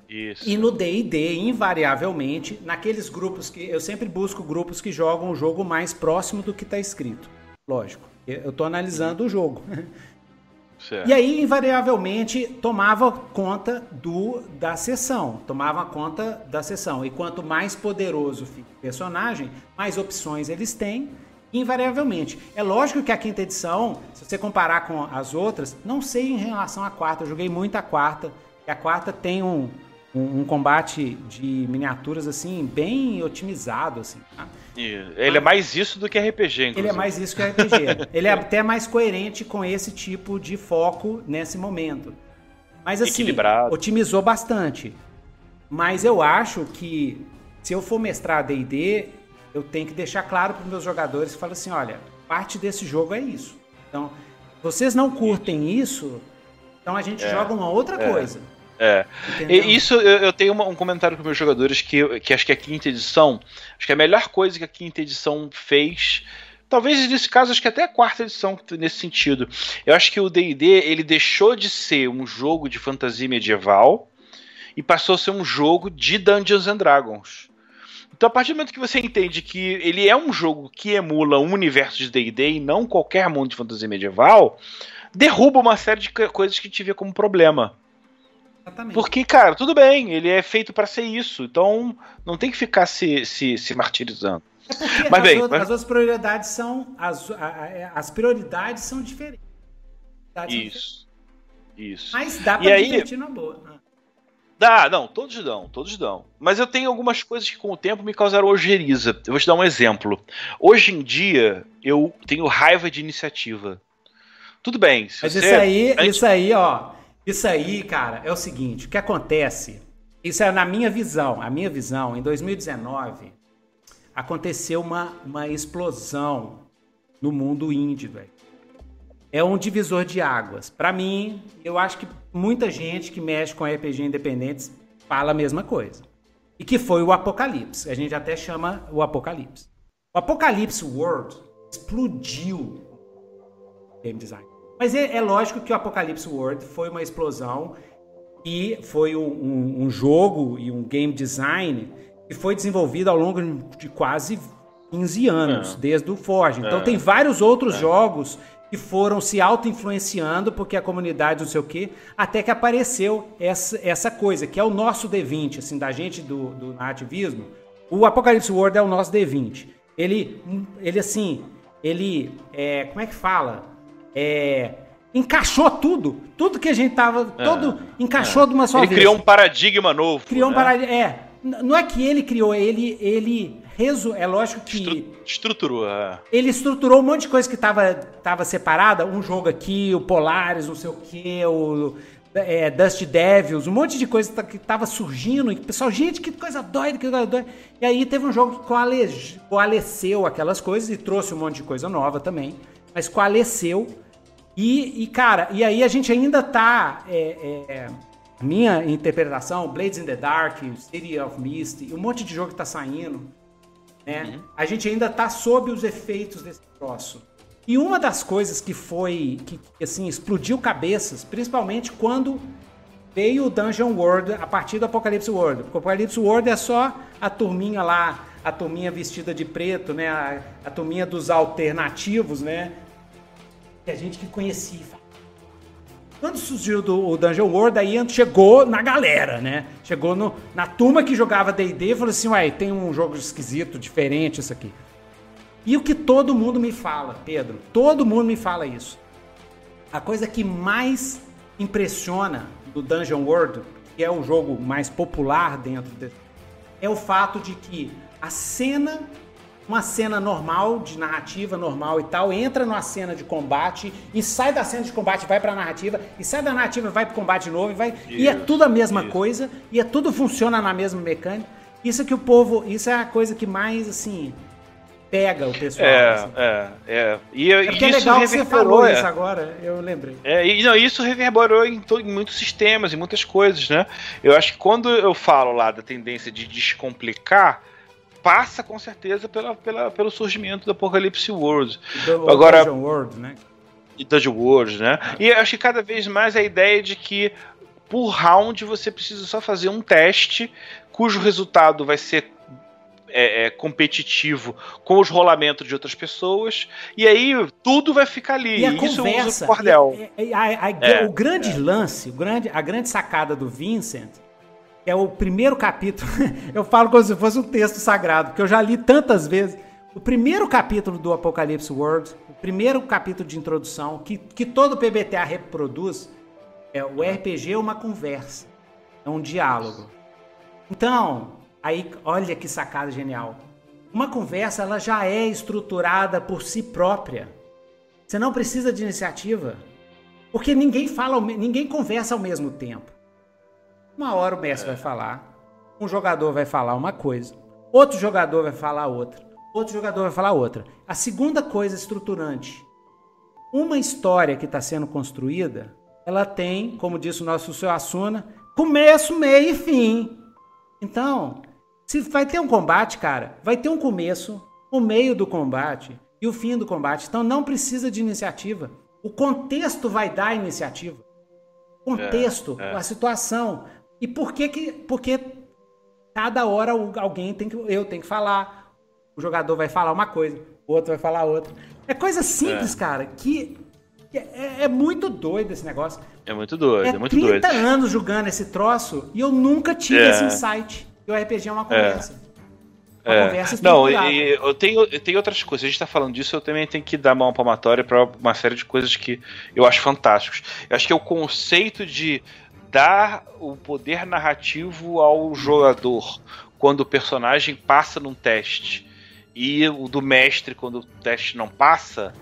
Isso. E no D&D, invariavelmente, naqueles grupos que... Eu sempre busco grupos que jogam o jogo mais próximo do que está escrito. Lógico. Eu estou analisando o jogo. <laughs> Certo. E aí, invariavelmente, tomava conta do da sessão. Tomava conta da sessão. E quanto mais poderoso fica o personagem, mais opções eles têm. Invariavelmente. É lógico que a quinta edição, se você comparar com as outras, não sei em relação à quarta. Eu joguei muito a quarta. E a quarta tem um, um, um combate de miniaturas assim, bem otimizado. Assim, tá? Ele é mais isso do que RPG, inclusive. Ele é mais isso que RPG. <laughs> ele é até mais coerente com esse tipo de foco nesse momento. Mas assim, Equilibrado. otimizou bastante. Mas eu acho que se eu for mestrar D&D, eu tenho que deixar claro para os meus jogadores que falam assim, olha, parte desse jogo é isso. Então, vocês não curtem isso, então a gente é, joga uma outra é. coisa. É. E isso eu, tenho um comentário com meus jogadores que, que acho que a quinta edição, acho que a melhor coisa que a quinta edição fez talvez nesse caso acho que até a quarta edição nesse sentido. Eu acho que o D&D ele deixou de ser um jogo de fantasia medieval e passou a ser um jogo de Dungeons and Dragons. Então, a partir do momento que você entende que ele é um jogo que emula um universo de D&D e não qualquer mundo de fantasia medieval, derruba uma série de coisas que te via como problema. Exatamente. Porque, cara, tudo bem, ele é feito para ser isso. Então, não tem que ficar se, se, se martirizando. É porque mas, as, bem, outras, mas... as outras prioridades são. As, as prioridades são diferentes. Isso. Isso. Mas dá pra e divertir aí, na boa. Né? Dá, não, todos dão, todos dão. Mas eu tenho algumas coisas que com o tempo me causaram ojeriza. Eu vou te dar um exemplo. Hoje em dia, eu tenho raiva de iniciativa. Tudo bem. Mas isso aí, antes... isso aí, ó isso aí, cara, é o seguinte: o que acontece? Isso é na minha visão. A minha visão, em 2019, aconteceu uma, uma explosão no mundo indie, velho. É um divisor de águas. Para mim, eu acho que muita gente que mexe com RPG independentes fala a mesma coisa. E que foi o Apocalipse. A gente até chama o Apocalipse. O Apocalipse World explodiu game design. Mas é, é, lógico que o Apocalypse World foi uma explosão e foi um, um, jogo e um game design que foi desenvolvido ao longo de quase 15 anos, é. desde o Forge. Então é. tem vários outros é. jogos que foram se auto-influenciando porque a comunidade não sei o quê, até que apareceu essa, essa coisa, que é o nosso D20, assim, da gente do, do nativismo. O Apocalipse World é o nosso D20. Ele, ele assim, ele, é, como é que fala? É, encaixou tudo. Tudo que a gente tava. É, todo encaixou é. de uma só ele vez. Ele criou um paradigma novo. Criou né? um paradigma. É. Não é que ele criou, ele, ele resu, é lógico que. Estru estruturou. É. Ele estruturou um monte de coisa que tava, tava separada. Um jogo aqui, o Polaris, não sei o que, o é, Dust Devils, um monte de coisa que tava surgindo. E o pessoal, gente, que coisa doida, que coisa doida. E aí teve um jogo que coalesceu aquelas coisas e trouxe um monte de coisa nova também. Mas coalesceu. E, e cara, e aí a gente ainda tá. É, é, minha interpretação, Blades in the Dark, City of Mist, um monte de jogo que tá saindo. Né? Uhum. A gente ainda tá sob os efeitos desse troço. E uma das coisas que foi, que assim, explodiu cabeças, principalmente quando veio o Dungeon World a partir do Apocalipse World. Porque o Apocalipse World é só a turminha lá, a turminha vestida de preto, né? A, a turminha dos alternativos, né? Que a gente que conhecia. Quando surgiu do, o Dungeon World, aí chegou na galera, né? Chegou no, na turma que jogava D&D e falou assim, uai, tem um jogo esquisito, diferente isso aqui. E o que todo mundo me fala, Pedro, todo mundo me fala isso. A coisa que mais impressiona do Dungeon World, que é o jogo mais popular dentro desse, é o fato de que a cena, uma cena normal, de narrativa normal e tal, entra numa cena de combate e sai da cena de combate, vai pra narrativa, e sai da narrativa, vai pro combate novo, e, vai, isso, e é tudo a mesma isso. coisa, e é tudo funciona na mesma mecânica. Isso é que o povo, isso é a coisa que mais, assim, pega o pessoal. É, assim. é, é. E, é isso é legal que você falou é. isso agora, eu lembrei. É, e não, isso reverberou em, em, muitos sistemas, em muitas coisas, né? Eu acho que quando eu falo lá da tendência de descomplicar, passa com certeza pela, pela, pelo surgimento do Apocalipse World. Do, Agora, Dungeon World, né? E Dungeon World, né? E eu acho que cada vez mais a ideia de que por round você precisa só fazer um teste cujo resultado vai ser é, é, competitivo com os rolamentos de outras pessoas, e aí tudo vai ficar ali. E a Isso conversa, o cordel. E, a, a, a, o grande lance, o grande, a grande sacada do Vincent é o primeiro capítulo. <laughs> eu falo como se fosse um texto sagrado, porque eu já li tantas vezes. O primeiro capítulo do Apocalipse World, o primeiro capítulo de introdução, que, que todo PBTA reproduz, é o RPG é uma conversa, é um diálogo. Então, Aí, olha que sacada genial. Uma conversa ela já é estruturada por si própria. Você não precisa de iniciativa, porque ninguém fala, ninguém conversa ao mesmo tempo. Uma hora o mestre vai falar, um jogador vai falar uma coisa, outro jogador vai falar outra, outro jogador vai falar outra. A segunda coisa estruturante, uma história que está sendo construída, ela tem, como disse o nosso seu Asuna, começo, meio e fim. Então, se vai ter um combate, cara, vai ter um começo, o meio do combate e o fim do combate. Então não precisa de iniciativa. O contexto vai dar a iniciativa. O contexto, é, é. a situação. E por que que porque cada hora alguém tem que eu tenho que falar. O jogador vai falar uma coisa, o outro vai falar outra. É coisa simples, é. cara, que é, é, muito doido esse negócio. É muito doido, é, é muito 30 doido. anos jogando esse troço e eu nunca tive é. esse insight. E o RPG é uma conversa. É. Uma é. conversa Não, e, eu, tenho, eu tenho outras coisas. A gente tá falando disso, eu também tenho que dar mão palmatória para uma série de coisas que eu acho fantásticos. Eu acho que é o conceito de dar o poder narrativo ao jogador quando o personagem passa num teste e o do mestre quando o teste não passa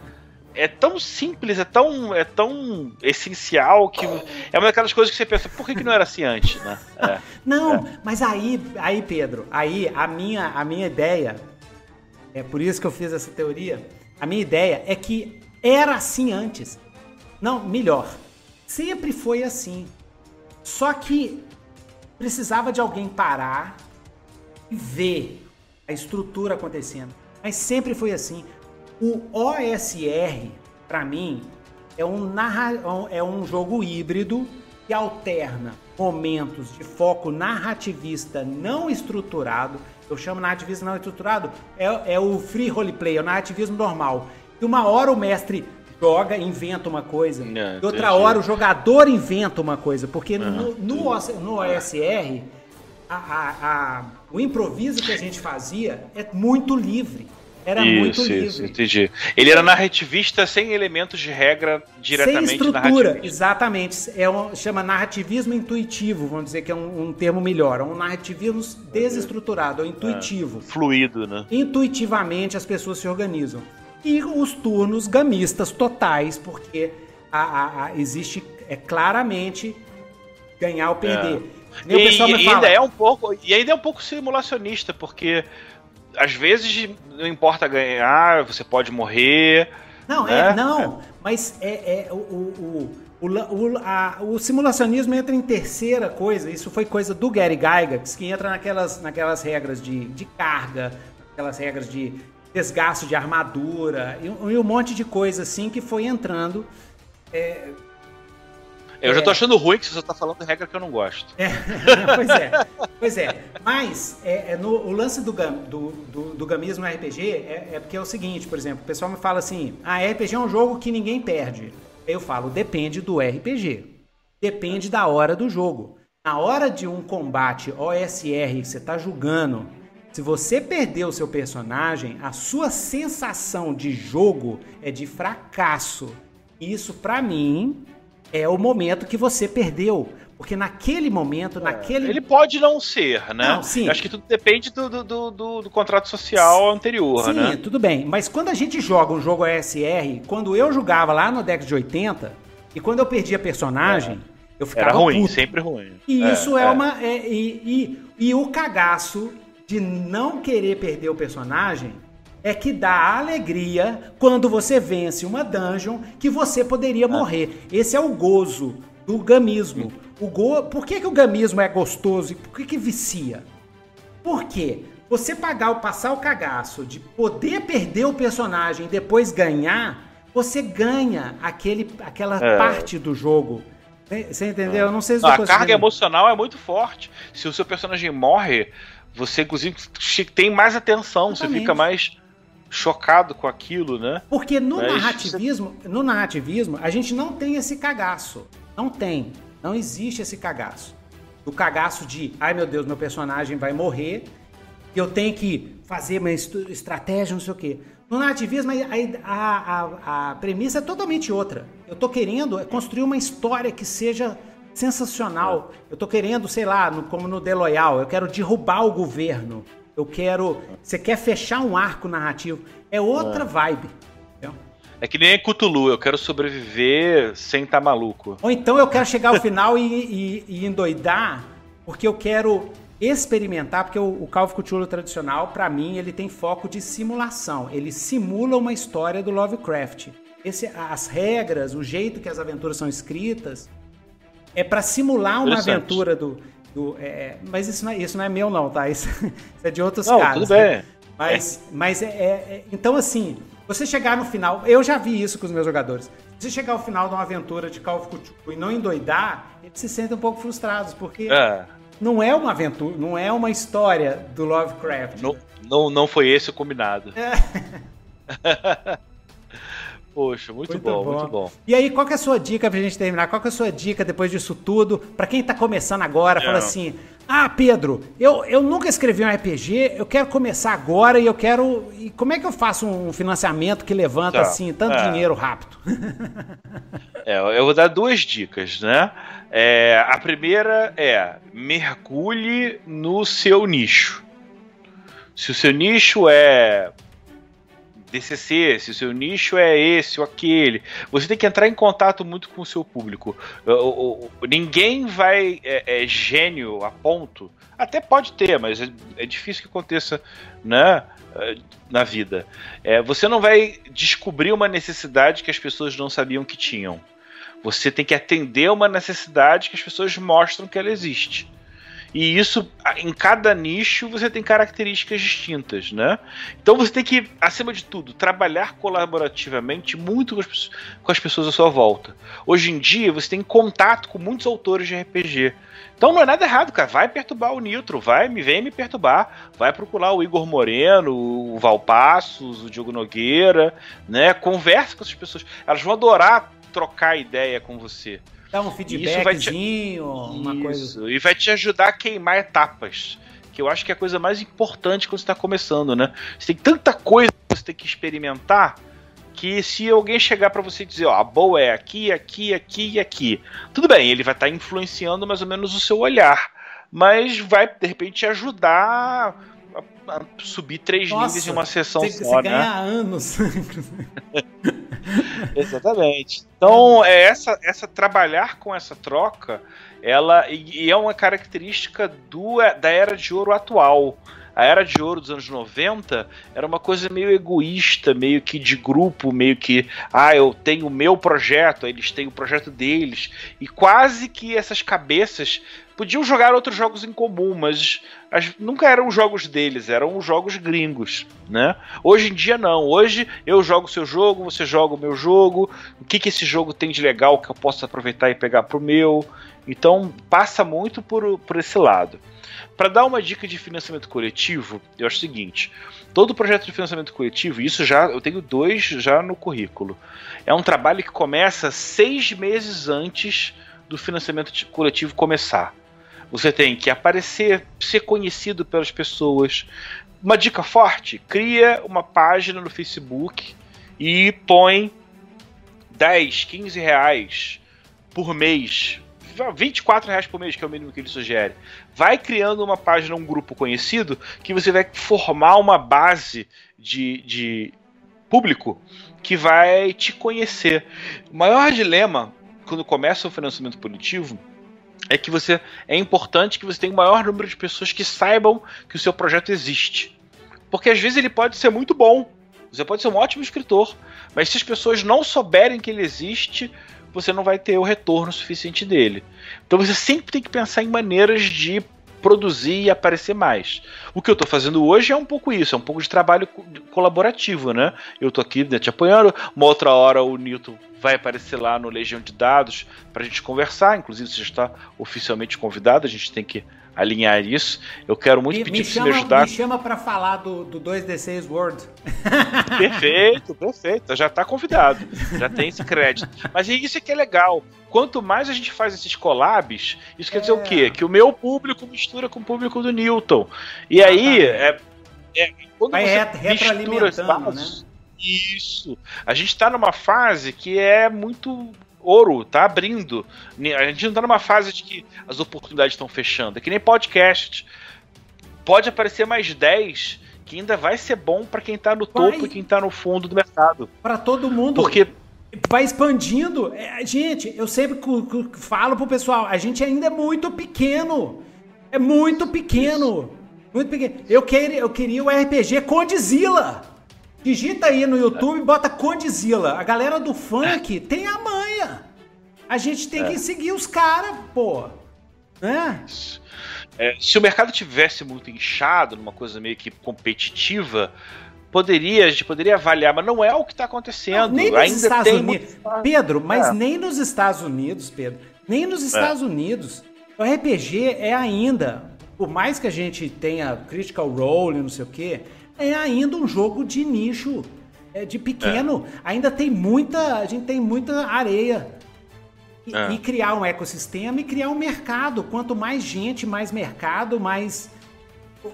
é tão simples, é tão, é tão essencial que é uma daquelas coisas que você pensa, por que, que não era assim antes, né? <laughs> É, não, é. mas aí, aí, Pedro, aí a minha, a minha ideia, é por isso que eu fiz essa teoria, a minha ideia é que era assim antes. Não, melhor, sempre foi assim. Só que precisava de alguém parar e ver a estrutura acontecendo. Mas sempre foi assim. O OSR, para mim, é um, narra... é um jogo híbrido que alterna momentos de foco narrativista não estruturado, eu chamo narrativismo não estruturado, é, é o free roleplay, é o narrativismo normal. E uma hora o mestre joga, inventa uma coisa. É, e outra hora o jogador inventa uma coisa. Porque no, no, no OSR, a, a, a, o improviso que a gente fazia é muito livre. Era isso, muito livre. Isso, entendi. Ele era narrativista sem elementos de regra diretamente Sem estrutura, exatamente. É um, chama narrativismo intuitivo, vamos dizer que é um, um termo melhor. É um narrativismo desestruturado, é intuitivo. É, fluido, né? Intuitivamente as pessoas se organizam. E os turnos gamistas totais, porque a, a, a existe é claramente ganhar ou perder. É. E, e, fala, ainda é um pouco e ainda é um pouco simulacionista, porque às vezes não importa ganhar, você pode morrer. Não, né? é, não, mas é, é o, o, o, o, a, o, simulacionismo entra em terceira coisa, isso foi coisa do Gary Gygax, que entra naquelas, naquelas regras de, de carga, aquelas regras de desgaste de armadura e, um monte de coisa assim que foi entrando. É, eu é. já tô achando ruim que você tá falando regra que eu não gosto. É, <laughs> pois é. Pois é. Mas é, é no, o lance do, do, do, do gamismo RPG é, é, porque é o seguinte, por exemplo, o pessoal me fala assim: ah, RPG é um jogo que ninguém perde. Eu falo, depende do RPG. Depende da hora do jogo. Na hora de um combate OSR que você tá julgando, se você perder o seu personagem, a sua sensação de jogo é de fracasso. Isso, para mim, é o momento que você perdeu. Porque naquele momento, é, naquele. Ele pode não ser, né? Não, sim. Acho que tudo depende do, do, do, do contrato social anterior, sim, né? Sim, tudo bem. Mas quando a gente joga um jogo ASR, quando eu jogava lá no Dex de 80, e quando eu perdia personagem, é. eu ficava. Era ruim, puto. sempre ruim. E é, isso é, é. uma. É, e, e, e o cagaço de não querer perder o personagem é que dá alegria quando você vence uma dungeon que você poderia ah. morrer. Esse é o gozo do gamismo. O go... Por que, que o gamismo é gostoso e por que, que vicia? Por quê? Você pagar, passar o cagaço de poder perder o personagem e depois ganhar, você ganha aquele, aquela é. parte do jogo. Você entendeu? Eu não sei se não, A carga emocional é muito forte. Se o seu personagem morre, você inclusive tem mais atenção, Exatamente. você fica mais chocado com aquilo, né? Porque no Mas narrativismo, você... no narrativismo, a gente não tem esse cagaço. Não tem. Não existe esse cagaço. O cagaço de, ai meu Deus, meu personagem vai morrer, eu tenho que fazer uma estratégia, não sei o quê. No narrativismo, a, a, a, a premissa é totalmente outra. Eu tô querendo construir uma história que seja sensacional. Eu tô querendo, sei lá, no, como no The Loyal, eu quero derrubar o governo. Eu quero. Você quer fechar um arco narrativo. É outra é. vibe. Entendeu? É que nem Cthulhu, eu quero sobreviver sem estar tá maluco. Ou então eu quero chegar ao final e, e, e, endoidar, porque eu quero experimentar, porque o, o Call of Cthulhu tradicional, para mim, ele tem foco de simulação. Ele simula uma história do Lovecraft. Esse, as regras, o jeito que as aventuras são escritas, é para simular uma aventura do, do, é, é, mas isso não, é, isso não é meu, não, tá? Isso, <laughs> isso é de outros não, caras. Tudo bem. Né? Mas, é. mas é, é, então, assim, você chegar no final. Eu já vi isso com os meus jogadores. Se chegar ao final de uma aventura de Call of Cthulhu e não endoidar, eles se sentem um pouco frustrados, porque é. não é uma aventura, não é uma história do Lovecraft. Não, não, não foi esse o combinado. <laughs> Poxa, muito, muito bom, bom, muito bom. E aí, qual que é a sua dica pra gente terminar? Qual que é a sua dica depois disso tudo? Para quem tá começando agora, é. fala assim: "Ah, Pedro, eu, eu nunca escrevi um RPG, eu quero começar agora e eu quero e como é que eu faço um financiamento que levanta tá. assim tanto é. dinheiro rápido?" é, eu vou dar duas dicas, né? É, a primeira é mergulhe no seu nicho. Se o seu nicho é DCC, se o seu nicho é esse ou aquele. Você tem que entrar em contato muito com o seu público. Ninguém vai é, é, gênio a ponto. Até pode ter, mas é, é difícil que aconteça, né? É, na vida. É, você não vai descobrir uma necessidade que as pessoas não sabiam que tinham. Você tem que atender uma necessidade que as pessoas mostram que ela existe. E isso, em cada nicho, você tem características distintas, né? Então você tem que, acima de tudo, trabalhar colaborativamente muito com as, com as pessoas à sua volta. Hoje em dia, você tem contato com muitos autores de RPG. Então não é nada errado, cara. Vai perturbar o Nitro, vai, me vem me perturbar. Vai procurar o Igor Moreno, o Valpassos, o Diogo Nogueira, né? Conversa com essas pessoas. Elas vão adorar trocar ideia com você. Dá um feedbackzinho, te... uma coisa. E vai te ajudar a queimar etapas. Que eu acho que é a coisa mais importante quando você está começando, né? Você tem tanta coisa que você tem que experimentar que se alguém chegar para você e dizer, ó, a boa é aqui, aqui, aqui e aqui, tudo bem, ele vai estar tá influenciando mais ou menos o seu olhar, mas vai de repente te ajudar a, a subir três Nossa, níveis em uma sessão você, só, você né? ganha anos. <laughs> <laughs> Exatamente. Então, é essa, essa trabalhar com essa troca, ela e, e é uma característica do, da era de ouro atual. A era de ouro dos anos 90 era uma coisa meio egoísta, meio que de grupo, meio que, ah, eu tenho o meu projeto, eles têm o projeto deles. E quase que essas cabeças podiam jogar outros jogos em comum, mas as, nunca eram jogos deles, eram os jogos gringos, né? Hoje em dia não. Hoje eu jogo o seu jogo, você joga o meu jogo. O que, que esse jogo tem de legal que eu posso aproveitar e pegar pro meu? Então passa muito por, por esse lado. Para dar uma dica de financiamento coletivo, eu acho o seguinte: todo projeto de financiamento coletivo, isso já eu tenho dois já no currículo, é um trabalho que começa seis meses antes do financiamento coletivo começar. Você tem que aparecer, ser conhecido pelas pessoas. Uma dica forte: cria uma página no Facebook e põe 10, 15 reais por mês. 24 reais por mês, que é o mínimo que ele sugere. Vai criando uma página, um grupo conhecido, que você vai formar uma base de, de público que vai te conhecer. O maior dilema quando começa o financiamento coletivo é que você é importante que você tenha o maior número de pessoas que saibam que o seu projeto existe. Porque às vezes ele pode ser muito bom, você pode ser um ótimo escritor, mas se as pessoas não souberem que ele existe, você não vai ter o retorno suficiente dele. Então você sempre tem que pensar em maneiras de produzir e aparecer mais. O que eu estou fazendo hoje é um pouco isso, é um pouco de trabalho colaborativo, né? Eu estou aqui né, te apoiando, uma outra hora o Newton vai aparecer lá no Legião de Dados para a gente conversar, inclusive você já está oficialmente convidado, a gente tem que alinhar isso. Eu quero muito me, pedir para você me ajudar. Me chama para falar do, do 2D6 World. <laughs> Perfeito, perfeito. Já está convidado. Já tem esse crédito. Mas é isso que é legal. Quanto mais a gente faz esses collabs, isso quer dizer o quê? É. Que o meu público mistura com o público do Newton. E aí, é, é, quando Vai você mistura dados, né? Isso. A gente está numa fase que é muito ouro, tá abrindo. A gente não tá numa fase de que as oportunidades estão fechando. É que nem podcast. Pode aparecer mais 10 que ainda vai ser bom para quem tá no vai. topo e quem tá no fundo do mercado. Para todo mundo. Porque vai expandindo. É, gente, eu sempre falo pro pessoal, a gente ainda é muito pequeno. É muito pequeno. Muito pequeno. Eu queria, eu queria o RPG Condzilla. Digita aí no YouTube, bota Condzilla. A galera do funk tem a manha. A gente tem é. que seguir os caras, pô. Né? É, se o mercado tivesse muito inchado, numa coisa meio que competitiva, poderia, a gente poderia avaliar, mas não é o que está acontecendo. Não, nem nos Ainda Estados Unidos. Muito... Pedro, mas é. nem nos Estados Unidos, Pedro, nem nos é. Estados. Unidos. O RPG é ainda, por mais que a gente tenha critical role, não sei o quê, é ainda um jogo de nicho, é de pequeno. É. Ainda tem muita, a gente tem muita areia. E, é. e, criar um ecossistema e criar um mercado. Quanto mais gente, mais mercado, mais.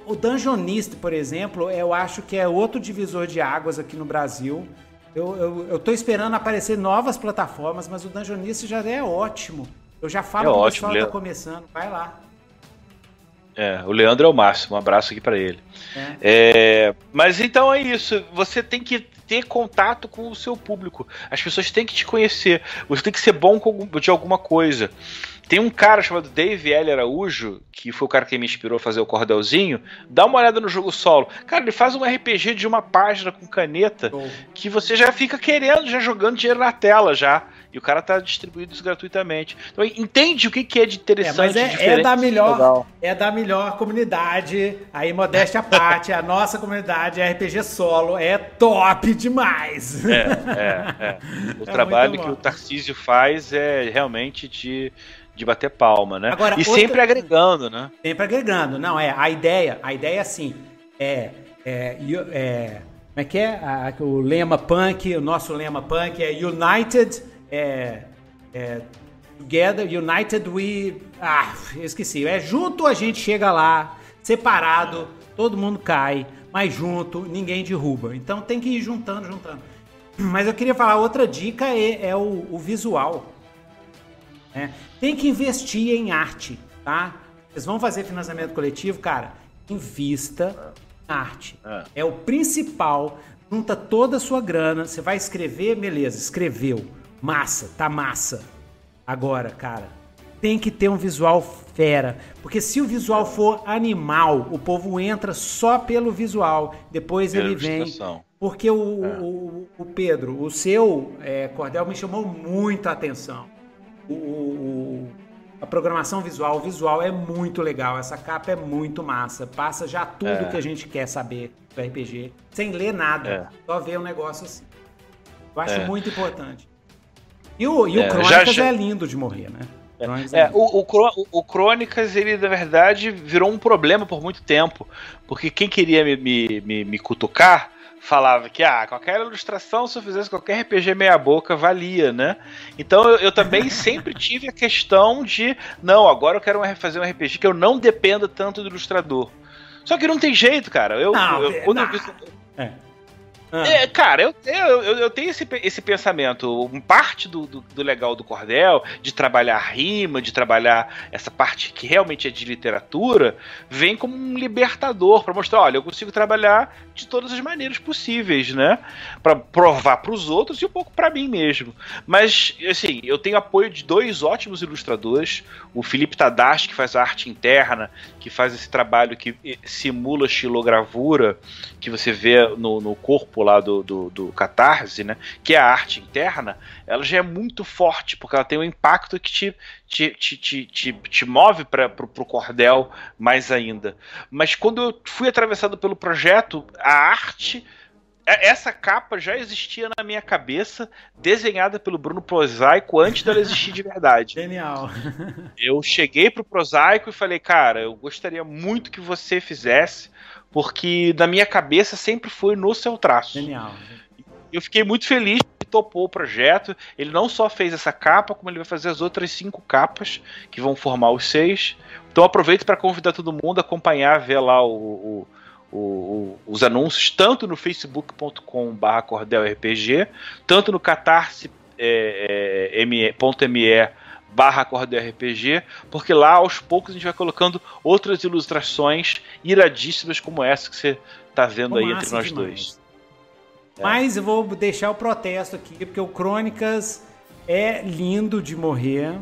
O Dungeonist, por exemplo, eu acho que é outro divisor de águas aqui no Brasil. Eu, eu, eu tô esperando aparecer novas plataformas, mas o Dungeonist já é ótimo. Eu já falo é que o pessoal tá começando. Vai lá. É, o Leandro é o máximo, um abraço aqui para ele. É. É, mas então é isso, você tem que ter contato com o seu público. As pessoas têm que te conhecer. Você tem que ser bom de alguma coisa. Tem um cara chamado Dave L. Araújo, que foi o cara que me inspirou a fazer o cordelzinho. Dá uma olhada no jogo solo. Cara, ele faz um RPG de uma página com caneta que você já fica querendo, já jogando dinheiro na tela já. E o cara tá distribuindo isso gratuitamente. Então entende o que, que é de interessante. É, mas é, é da melhor, é da melhor comunidade. Aí, modéstia à parte, a nossa comunidade RPG solo é top demais. É, é, é. <laughs> O é trabalho que o Tarcísio faz é realmente de de bater palma, né? Agora, e outra... sempre agregando, né? Sempre agregando, não é. A ideia, a ideia é assim, é, é, é como é que é? A, o lema punk, o nosso lema punk é United, é, é, Together, United we. Ah, esqueci. É junto a gente chega lá, separado, todo mundo cai, mas junto ninguém derruba. Então tem que ir juntando, juntando. Mas eu queria falar outra dica é, é o, o, visual. Né? Tem que investir em arte, tá? Vocês vão fazer financiamento coletivo, cara? Invista arte. É. é o principal. Junta toda a sua grana. Você vai escrever, beleza, escreveu. Massa, tá massa. Agora, cara, tem que ter um visual fera. Porque se o visual for animal, o povo entra só pelo visual. Depois ele vem. Porque o, é. o, o, Pedro, o seu é, cordel me chamou muito a atenção. O, o, a programação visual, o visual é muito legal, essa capa é muito massa, passa já tudo é. que a gente quer saber do RPG, sem ler nada, é. só ver um negócio assim. Eu acho é. muito importante. E o, e o é, Crônicas já... é lindo de morrer, né? É, é o, o, o, Crônicas, ele na verdade virou um problema por muito tempo. Porque quem queria me, me, me, me cutucar falava que ah, qualquer ilustração, se eu fizesse qualquer RPG meia-boca, valia, né? Então eu, eu, também <laughs> sempre tive a questão de, não, agora eu quero fazer um RPG que eu não dependa tanto do ilustrador. Só que não tem jeito, cara. Eu, não, eu, quando eu vi, é. Ah. É, cara, eu, eu, eu tenho esse, esse pensamento. Parte do, do, do, legal do cordel, de trabalhar rima, de trabalhar essa parte que realmente é de literatura, vem como um libertador para mostrar: olha, eu consigo trabalhar de todas as maneiras possíveis, né? Para provar para os outros e um pouco para mim mesmo. Mas, assim, eu tenho apoio de dois ótimos ilustradores: o Felipe Tadashi, que faz a arte interna, que faz esse trabalho que simula estilogravura, que você vê no, no corpo lá do, do, do Catarse, né? Que é a arte interna, ela já é muito forte, porque ela tem um impacto que te, te, te, te, te, te move para o cordel mais ainda. Mas quando eu fui atravessado pelo projeto, a arte é, essa capa já existia na minha cabeça, desenhada pelo Bruno Prosaico antes dela existir de verdade. <laughs> Genial. Eu cheguei pro Prosaico e falei, cara, eu gostaria muito que você fizesse porque na minha cabeça sempre foi no seu traço. Genial. Eu fiquei muito feliz que topou o projeto. Ele não só fez essa capa, como ele vai fazer as outras cinco capas que vão formar os seis. Então aproveito para convidar todo mundo a acompanhar, ver lá o, o, o, os anúncios, tanto no facebook.com.br cordelrpg, tanto no catarse.me é, é, barra Corda RPG, porque lá aos poucos a gente vai colocando outras ilustrações iradíssimas como essa que você tá vendo aí entre nós demais. dois. É. Mas eu vou deixar o protesto aqui, porque o Crônicas é lindo de morrer,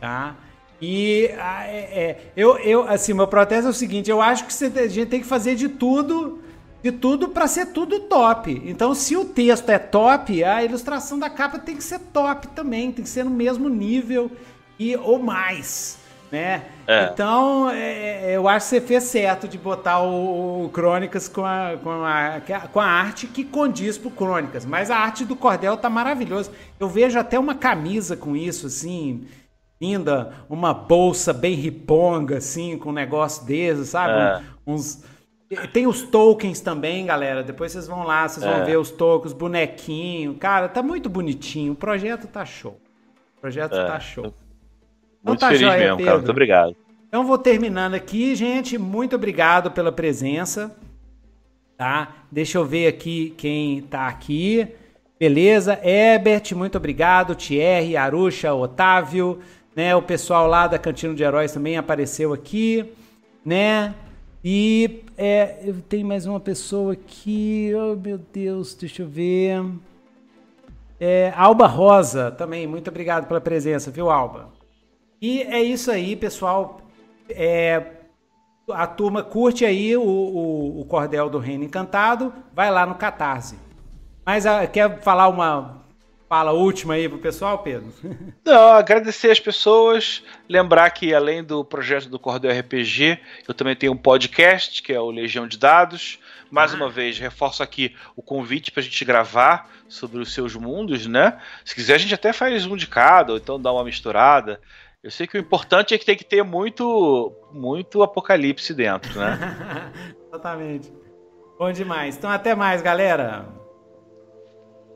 tá? E ah, é, é, eu, eu, assim, meu protesto é o seguinte: eu acho que você, a gente tem que fazer de tudo, de tudo para ser tudo top. Então, se o texto é top, a ilustração da capa tem que ser top também, tem que ser no mesmo nível e ou mais, né? É. Então, é, é, eu acho que você fez certo de botar o, o Crônicas com a, com, a, com a arte que condiz pro Crônicas. Mas a arte do Cordel tá maravilhosa. Eu vejo até uma camisa com isso, assim, linda, uma bolsa bem riponga, assim, com um negócio desse, sabe? É. Uns... Tem os tokens também, galera. Depois vocês vão lá, vocês vão é. ver os tokens, bonequinho. Cara, tá muito bonitinho. O projeto tá show. O projeto é. tá show. Muito então tá feliz joia, mesmo, Pedro. cara. Muito obrigado. Então vou terminando aqui, gente. Muito obrigado pela presença. Tá? Deixa eu ver aqui quem tá aqui. Beleza? Herbert, muito obrigado. Thierry, Aruxa, Otávio, né? O pessoal lá da Cantina de Heróis também apareceu aqui, né? E é, tem mais uma pessoa aqui. Oh, meu Deus, deixa eu ver. É, Alba Rosa também, muito obrigado pela presença, viu, Alba? E é isso aí, pessoal. É, a turma curte aí o, o, o, Cordel do Reino Encantado, vai lá no Catarse. Mas a, ah, quer falar uma fala última aí pro pessoal, Pedro? <laughs> Não, agradecer as pessoas, lembrar que além do projeto do Cordel RPG, eu também tenho um podcast, que é o Legião de Dados. Mais ah. uma vez, reforço aqui o convite para a gente gravar sobre os seus mundos, né? Se quiser, a gente até faz um de cada, ou então dá uma misturada. Eu sei que o importante é que tem que ter muito, muito apocalipse dentro, né? <laughs> Exatamente. Bom demais. Então até mais, galera.